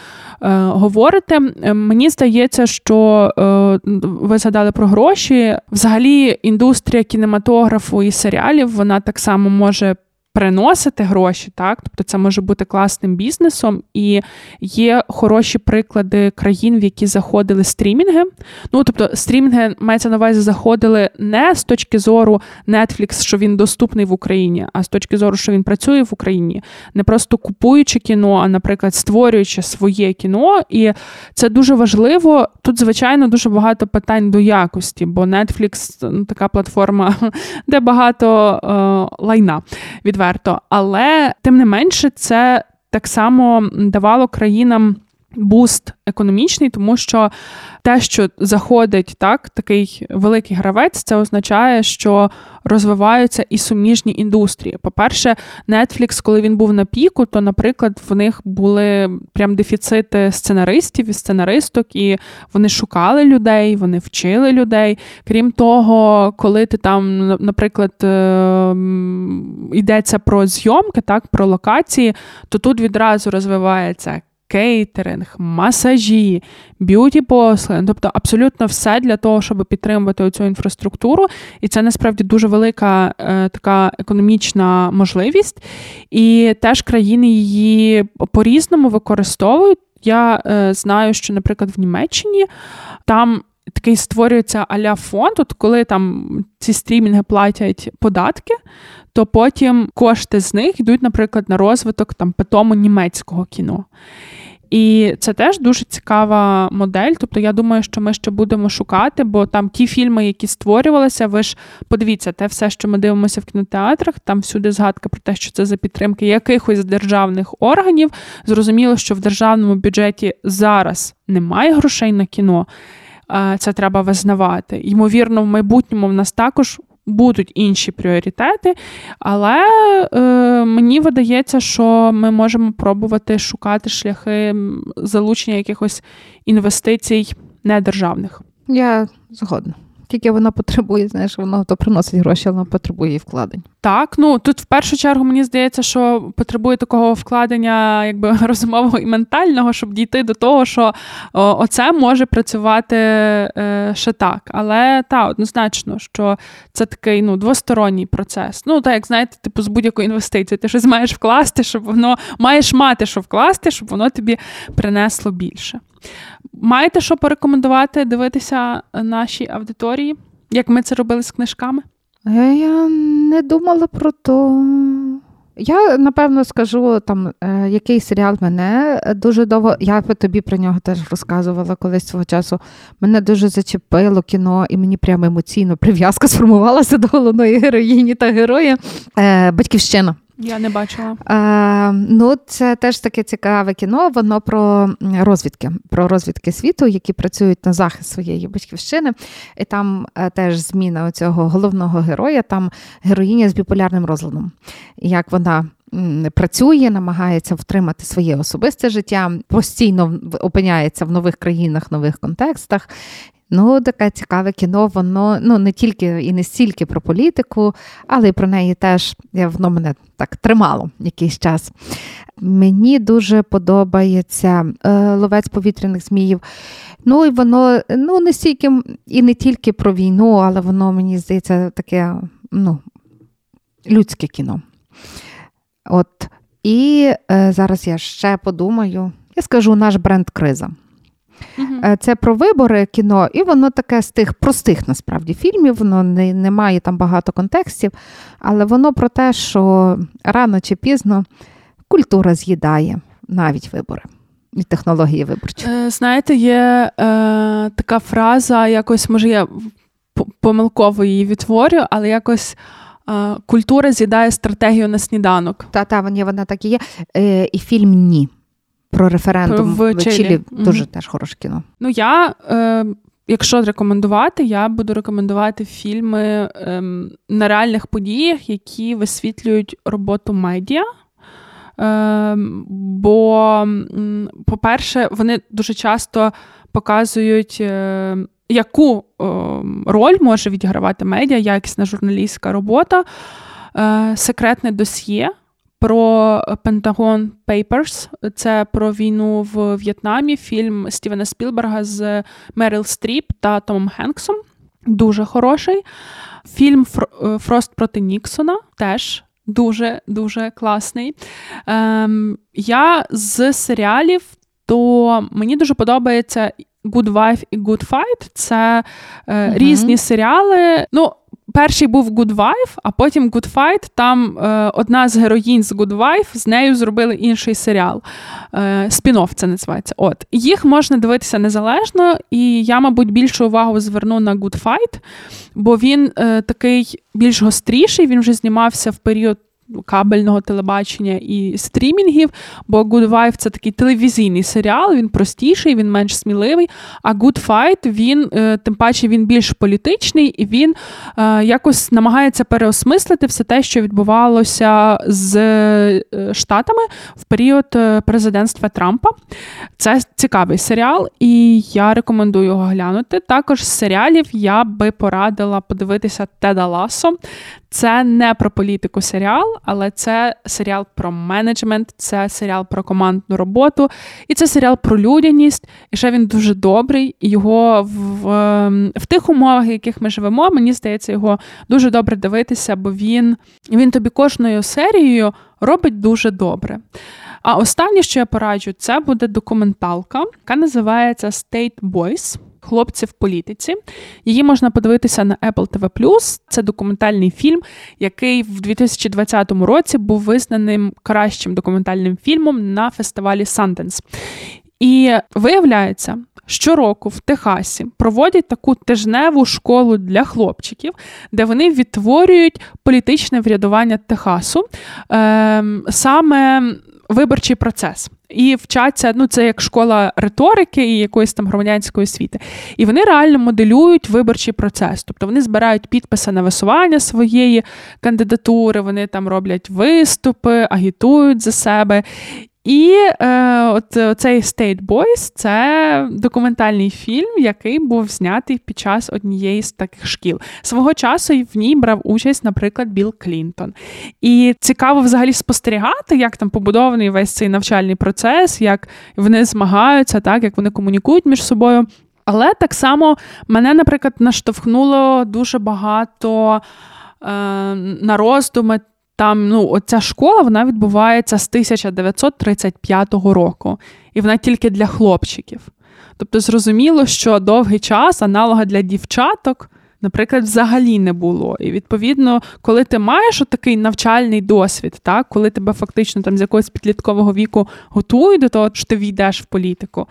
S2: говорите. Е, мені здається, що е, ви згадали про гроші. Взагалі, індустрія кінематографу і серіалів вона так само може приносити гроші, так тобто це може бути класним бізнесом, і є хороші приклади країн, в які заходили стрімінги. Ну тобто, стрімінги мається на увазі заходили не з точки зору Netflix, що він доступний в Україні, а з точки зору, що він працює в Україні, не просто купуючи кіно, а, наприклад, створюючи своє кіно. І це дуже важливо. Тут, звичайно, дуже багато питань до якості, бо Netflix ну, така платформа, де багато е, лайна від відверто. Але тим не менше, це так само давало країнам. Буст економічний, тому що те, що заходить так, такий великий гравець, це означає, що розвиваються і суміжні індустрії. По-перше, Netflix, коли він був на піку, то, наприклад, в них були прям дефіцити сценаристів і сценаристок, і вони шукали людей, вони вчили людей. Крім того, коли ти там, наприклад, е, йдеться про зйомки, так, про локації, то тут відразу розвивається кейтеринг, масажі, б'юті послуги, тобто абсолютно все для того, щоб підтримувати цю інфраструктуру. І це насправді дуже велика е, така економічна можливість. І теж країни її по-різному використовують. Я е, знаю, що, наприклад, в Німеччині там. Такий створюється аля фонд, от коли там ці стрімінги платять податки, то потім кошти з них йдуть, наприклад, на розвиток там питому німецького кіно. І це теж дуже цікава модель. Тобто, я думаю, що ми ще будемо шукати, бо там ті фільми, які створювалися, ви ж подивіться, те все, що ми дивимося в кінотеатрах, там всюди згадка про те, що це за підтримки якихось державних органів. Зрозуміло, що в державному бюджеті зараз немає грошей на кіно. Це треба визнавати. Ймовірно, в майбутньому в нас також будуть інші пріоритети, але е, мені видається, що ми можемо пробувати шукати шляхи залучення якихось інвестицій недержавних.
S3: Я згодна. Тільки вона потребує, знаєш, воно то приносить гроші, але вона потребує вкладень.
S2: Так, ну тут в першу чергу мені здається, що потребує такого вкладення, якби розумового і ментального, щоб дійти до того, що о, оце може працювати е, ще так. Але так, однозначно, що це такий ну, двосторонній процес. Ну, так як знаєте, типу з будь-якої інвестиції, ти щось маєш вкласти, щоб воно маєш мати, що вкласти, щоб воно тобі принесло більше. Маєте що порекомендувати дивитися нашій аудиторії, як ми це робили з книжками?
S3: Е, я не думала про то. Я напевно скажу там, е, який серіал мене дуже довго. Я тобі про нього теж розказувала колись свого часу. Мене дуже зачепило кіно, і мені прямо емоційно прив'язка сформувалася до головної героїні та героя. Е, Батьківщина.
S2: Я не бачила.
S3: Е, Ну, це теж таке цікаве кіно. Воно про розвідки, про розвідки світу, які працюють на захист своєї батьківщини. І там е, теж зміна цього головного героя, там героїня з біполярним розладом. Як вона. Працює, намагається втримати своє особисте життя, постійно опиняється в нових країнах, нових контекстах, Ну, таке цікаве кіно, воно ну не тільки і не стільки про політику, але й про неї теж воно мене так тримало якийсь час. Мені дуже подобається е, ловець повітряних зміїв. Ну і воно ну не стільки і не тільки про війну, але воно мені здається таке ну, людське кіно. От. І е, зараз я ще подумаю, я скажу наш бренд криза. Uh-huh. Це про вибори кіно, і воно таке з тих простих насправді фільмів, воно не, не має там багато контекстів, але воно про те, що рано чи пізно культура з'їдає навіть вибори. і технології виборчі?
S2: Е, знаєте, є е, така фраза, якось може я помилково її відтворю, але якось. Е, культура з'їдає стратегію на сніданок.
S3: Та, та, вона так і є. Е, І фільм Ні. Про референдум в, в Чилі. Чилі. Дуже mm-hmm. теж хороше кіно.
S2: Ну, я, е, якщо рекомендувати, я буду рекомендувати фільми е, на реальних подіях, які висвітлюють роботу медіа. Е, Бо, по-перше, вони дуже часто показують. Е, яку роль може відігравати медіа, якісна журналістська робота, е, секретне досьє про Pentagon Papers, це про війну в В'єтнамі, фільм Стівена Спілберга з Меріл Стріп та Томом Хенксом. Дуже хороший. Фільм е, Фрост проти Ніксона теж дуже дуже класний. Ем, Я з серіалів, то мені дуже подобається Good Wife і Good Fight це е, uh різні серіали. Ну, Перший був Good Wife, а потім Good Fight. Там е, одна з героїнь з Good Wife, з нею зробили інший серіал. Е, Спін-офф це називається. От Їх можна дивитися незалежно, і я, мабуть, більшу увагу зверну на Good Fight, бо він е, такий більш гостріший. Він вже знімався в період кабельного телебачення і стрімінгів, бо Good Wife – це такий телевізійний серіал, він простіший, він менш сміливий. А Good Fight, він, е, тим паче, він більш політичний і він е, якось намагається переосмислити все те, що відбувалося з е, Штатами в період президентства Трампа. Це цікавий серіал, і я рекомендую його глянути. Також з серіалів я би порадила подивитися Теда Ласо. Це не про політику серіал, але це серіал про менеджмент, це серіал про командну роботу, і це серіал про людяність. І ще він дуже добрий. І його в, ем, в тих умовах, в яких ми живемо, мені здається, його дуже добре дивитися, бо він, він тобі кожною серією робить дуже добре. А останнє, що я пораджу, це буде документалка, яка називається State Boys. Хлопці в політиці. Її можна подивитися на Apple TV+. Це документальний фільм, який в 2020 році був визнаним кращим документальним фільмом на фестивалі Sundance. І виявляється, щороку в Техасі проводять таку тижневу школу для хлопчиків, де вони відтворюють політичне врядування Техасу. Е, саме виборчий процес. І вчаться, ну це як школа риторики і якоїсь там громадянської освіти. І вони реально моделюють виборчий процес. Тобто вони збирають підписи на висування своєї кандидатури, вони там роблять виступи, агітують за себе. І е, от цей State Boys це документальний фільм, який був знятий під час однієї з таких шкіл. Свого часу в ній брав участь, наприклад, Білл Клінтон. І цікаво взагалі спостерігати, як там побудований весь цей навчальний процес, як вони змагаються, так як вони комунікують між собою. Але так само мене, наприклад, наштовхнуло дуже багато. Е, на роздуми там ну, оця школа вона відбувається з 1935 року, і вона тільки для хлопчиків. Тобто, зрозуміло, що довгий час аналога для дівчаток, наприклад, взагалі не було. І відповідно, коли ти маєш такий навчальний досвід, так, коли тебе фактично там з якогось підліткового віку готують до того, що ти війдеш в політику.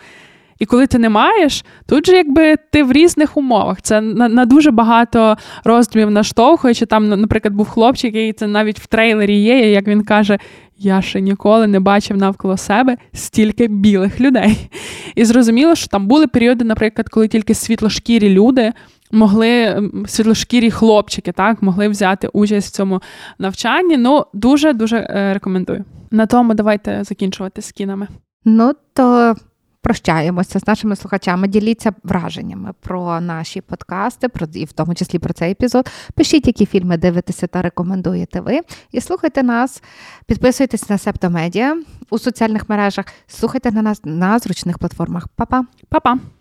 S2: І коли ти не маєш, тут же якби ти в різних умовах. Це на на дуже багато роздумів наштовхує. Чи там, наприклад, був хлопчик, який це навіть в трейлері є, як він каже: я ще ніколи не бачив навколо себе стільки білих людей. І зрозуміло, що там були періоди, наприклад, коли тільки світлошкірі люди. Могли світлошкірі хлопчики так могли взяти участь в цьому навчанні. Ну дуже дуже е, рекомендую. На тому давайте закінчувати з кінами.
S3: Ну то прощаємося з нашими слухачами. Діліться враженнями про наші подкасти, про і в тому числі про цей епізод. Пишіть, які фільми дивитеся та рекомендуєте ви. І слухайте нас, підписуйтесь на Септомедіа у соціальних мережах, слухайте на нас на зручних платформах. Па-па!
S2: Па-па!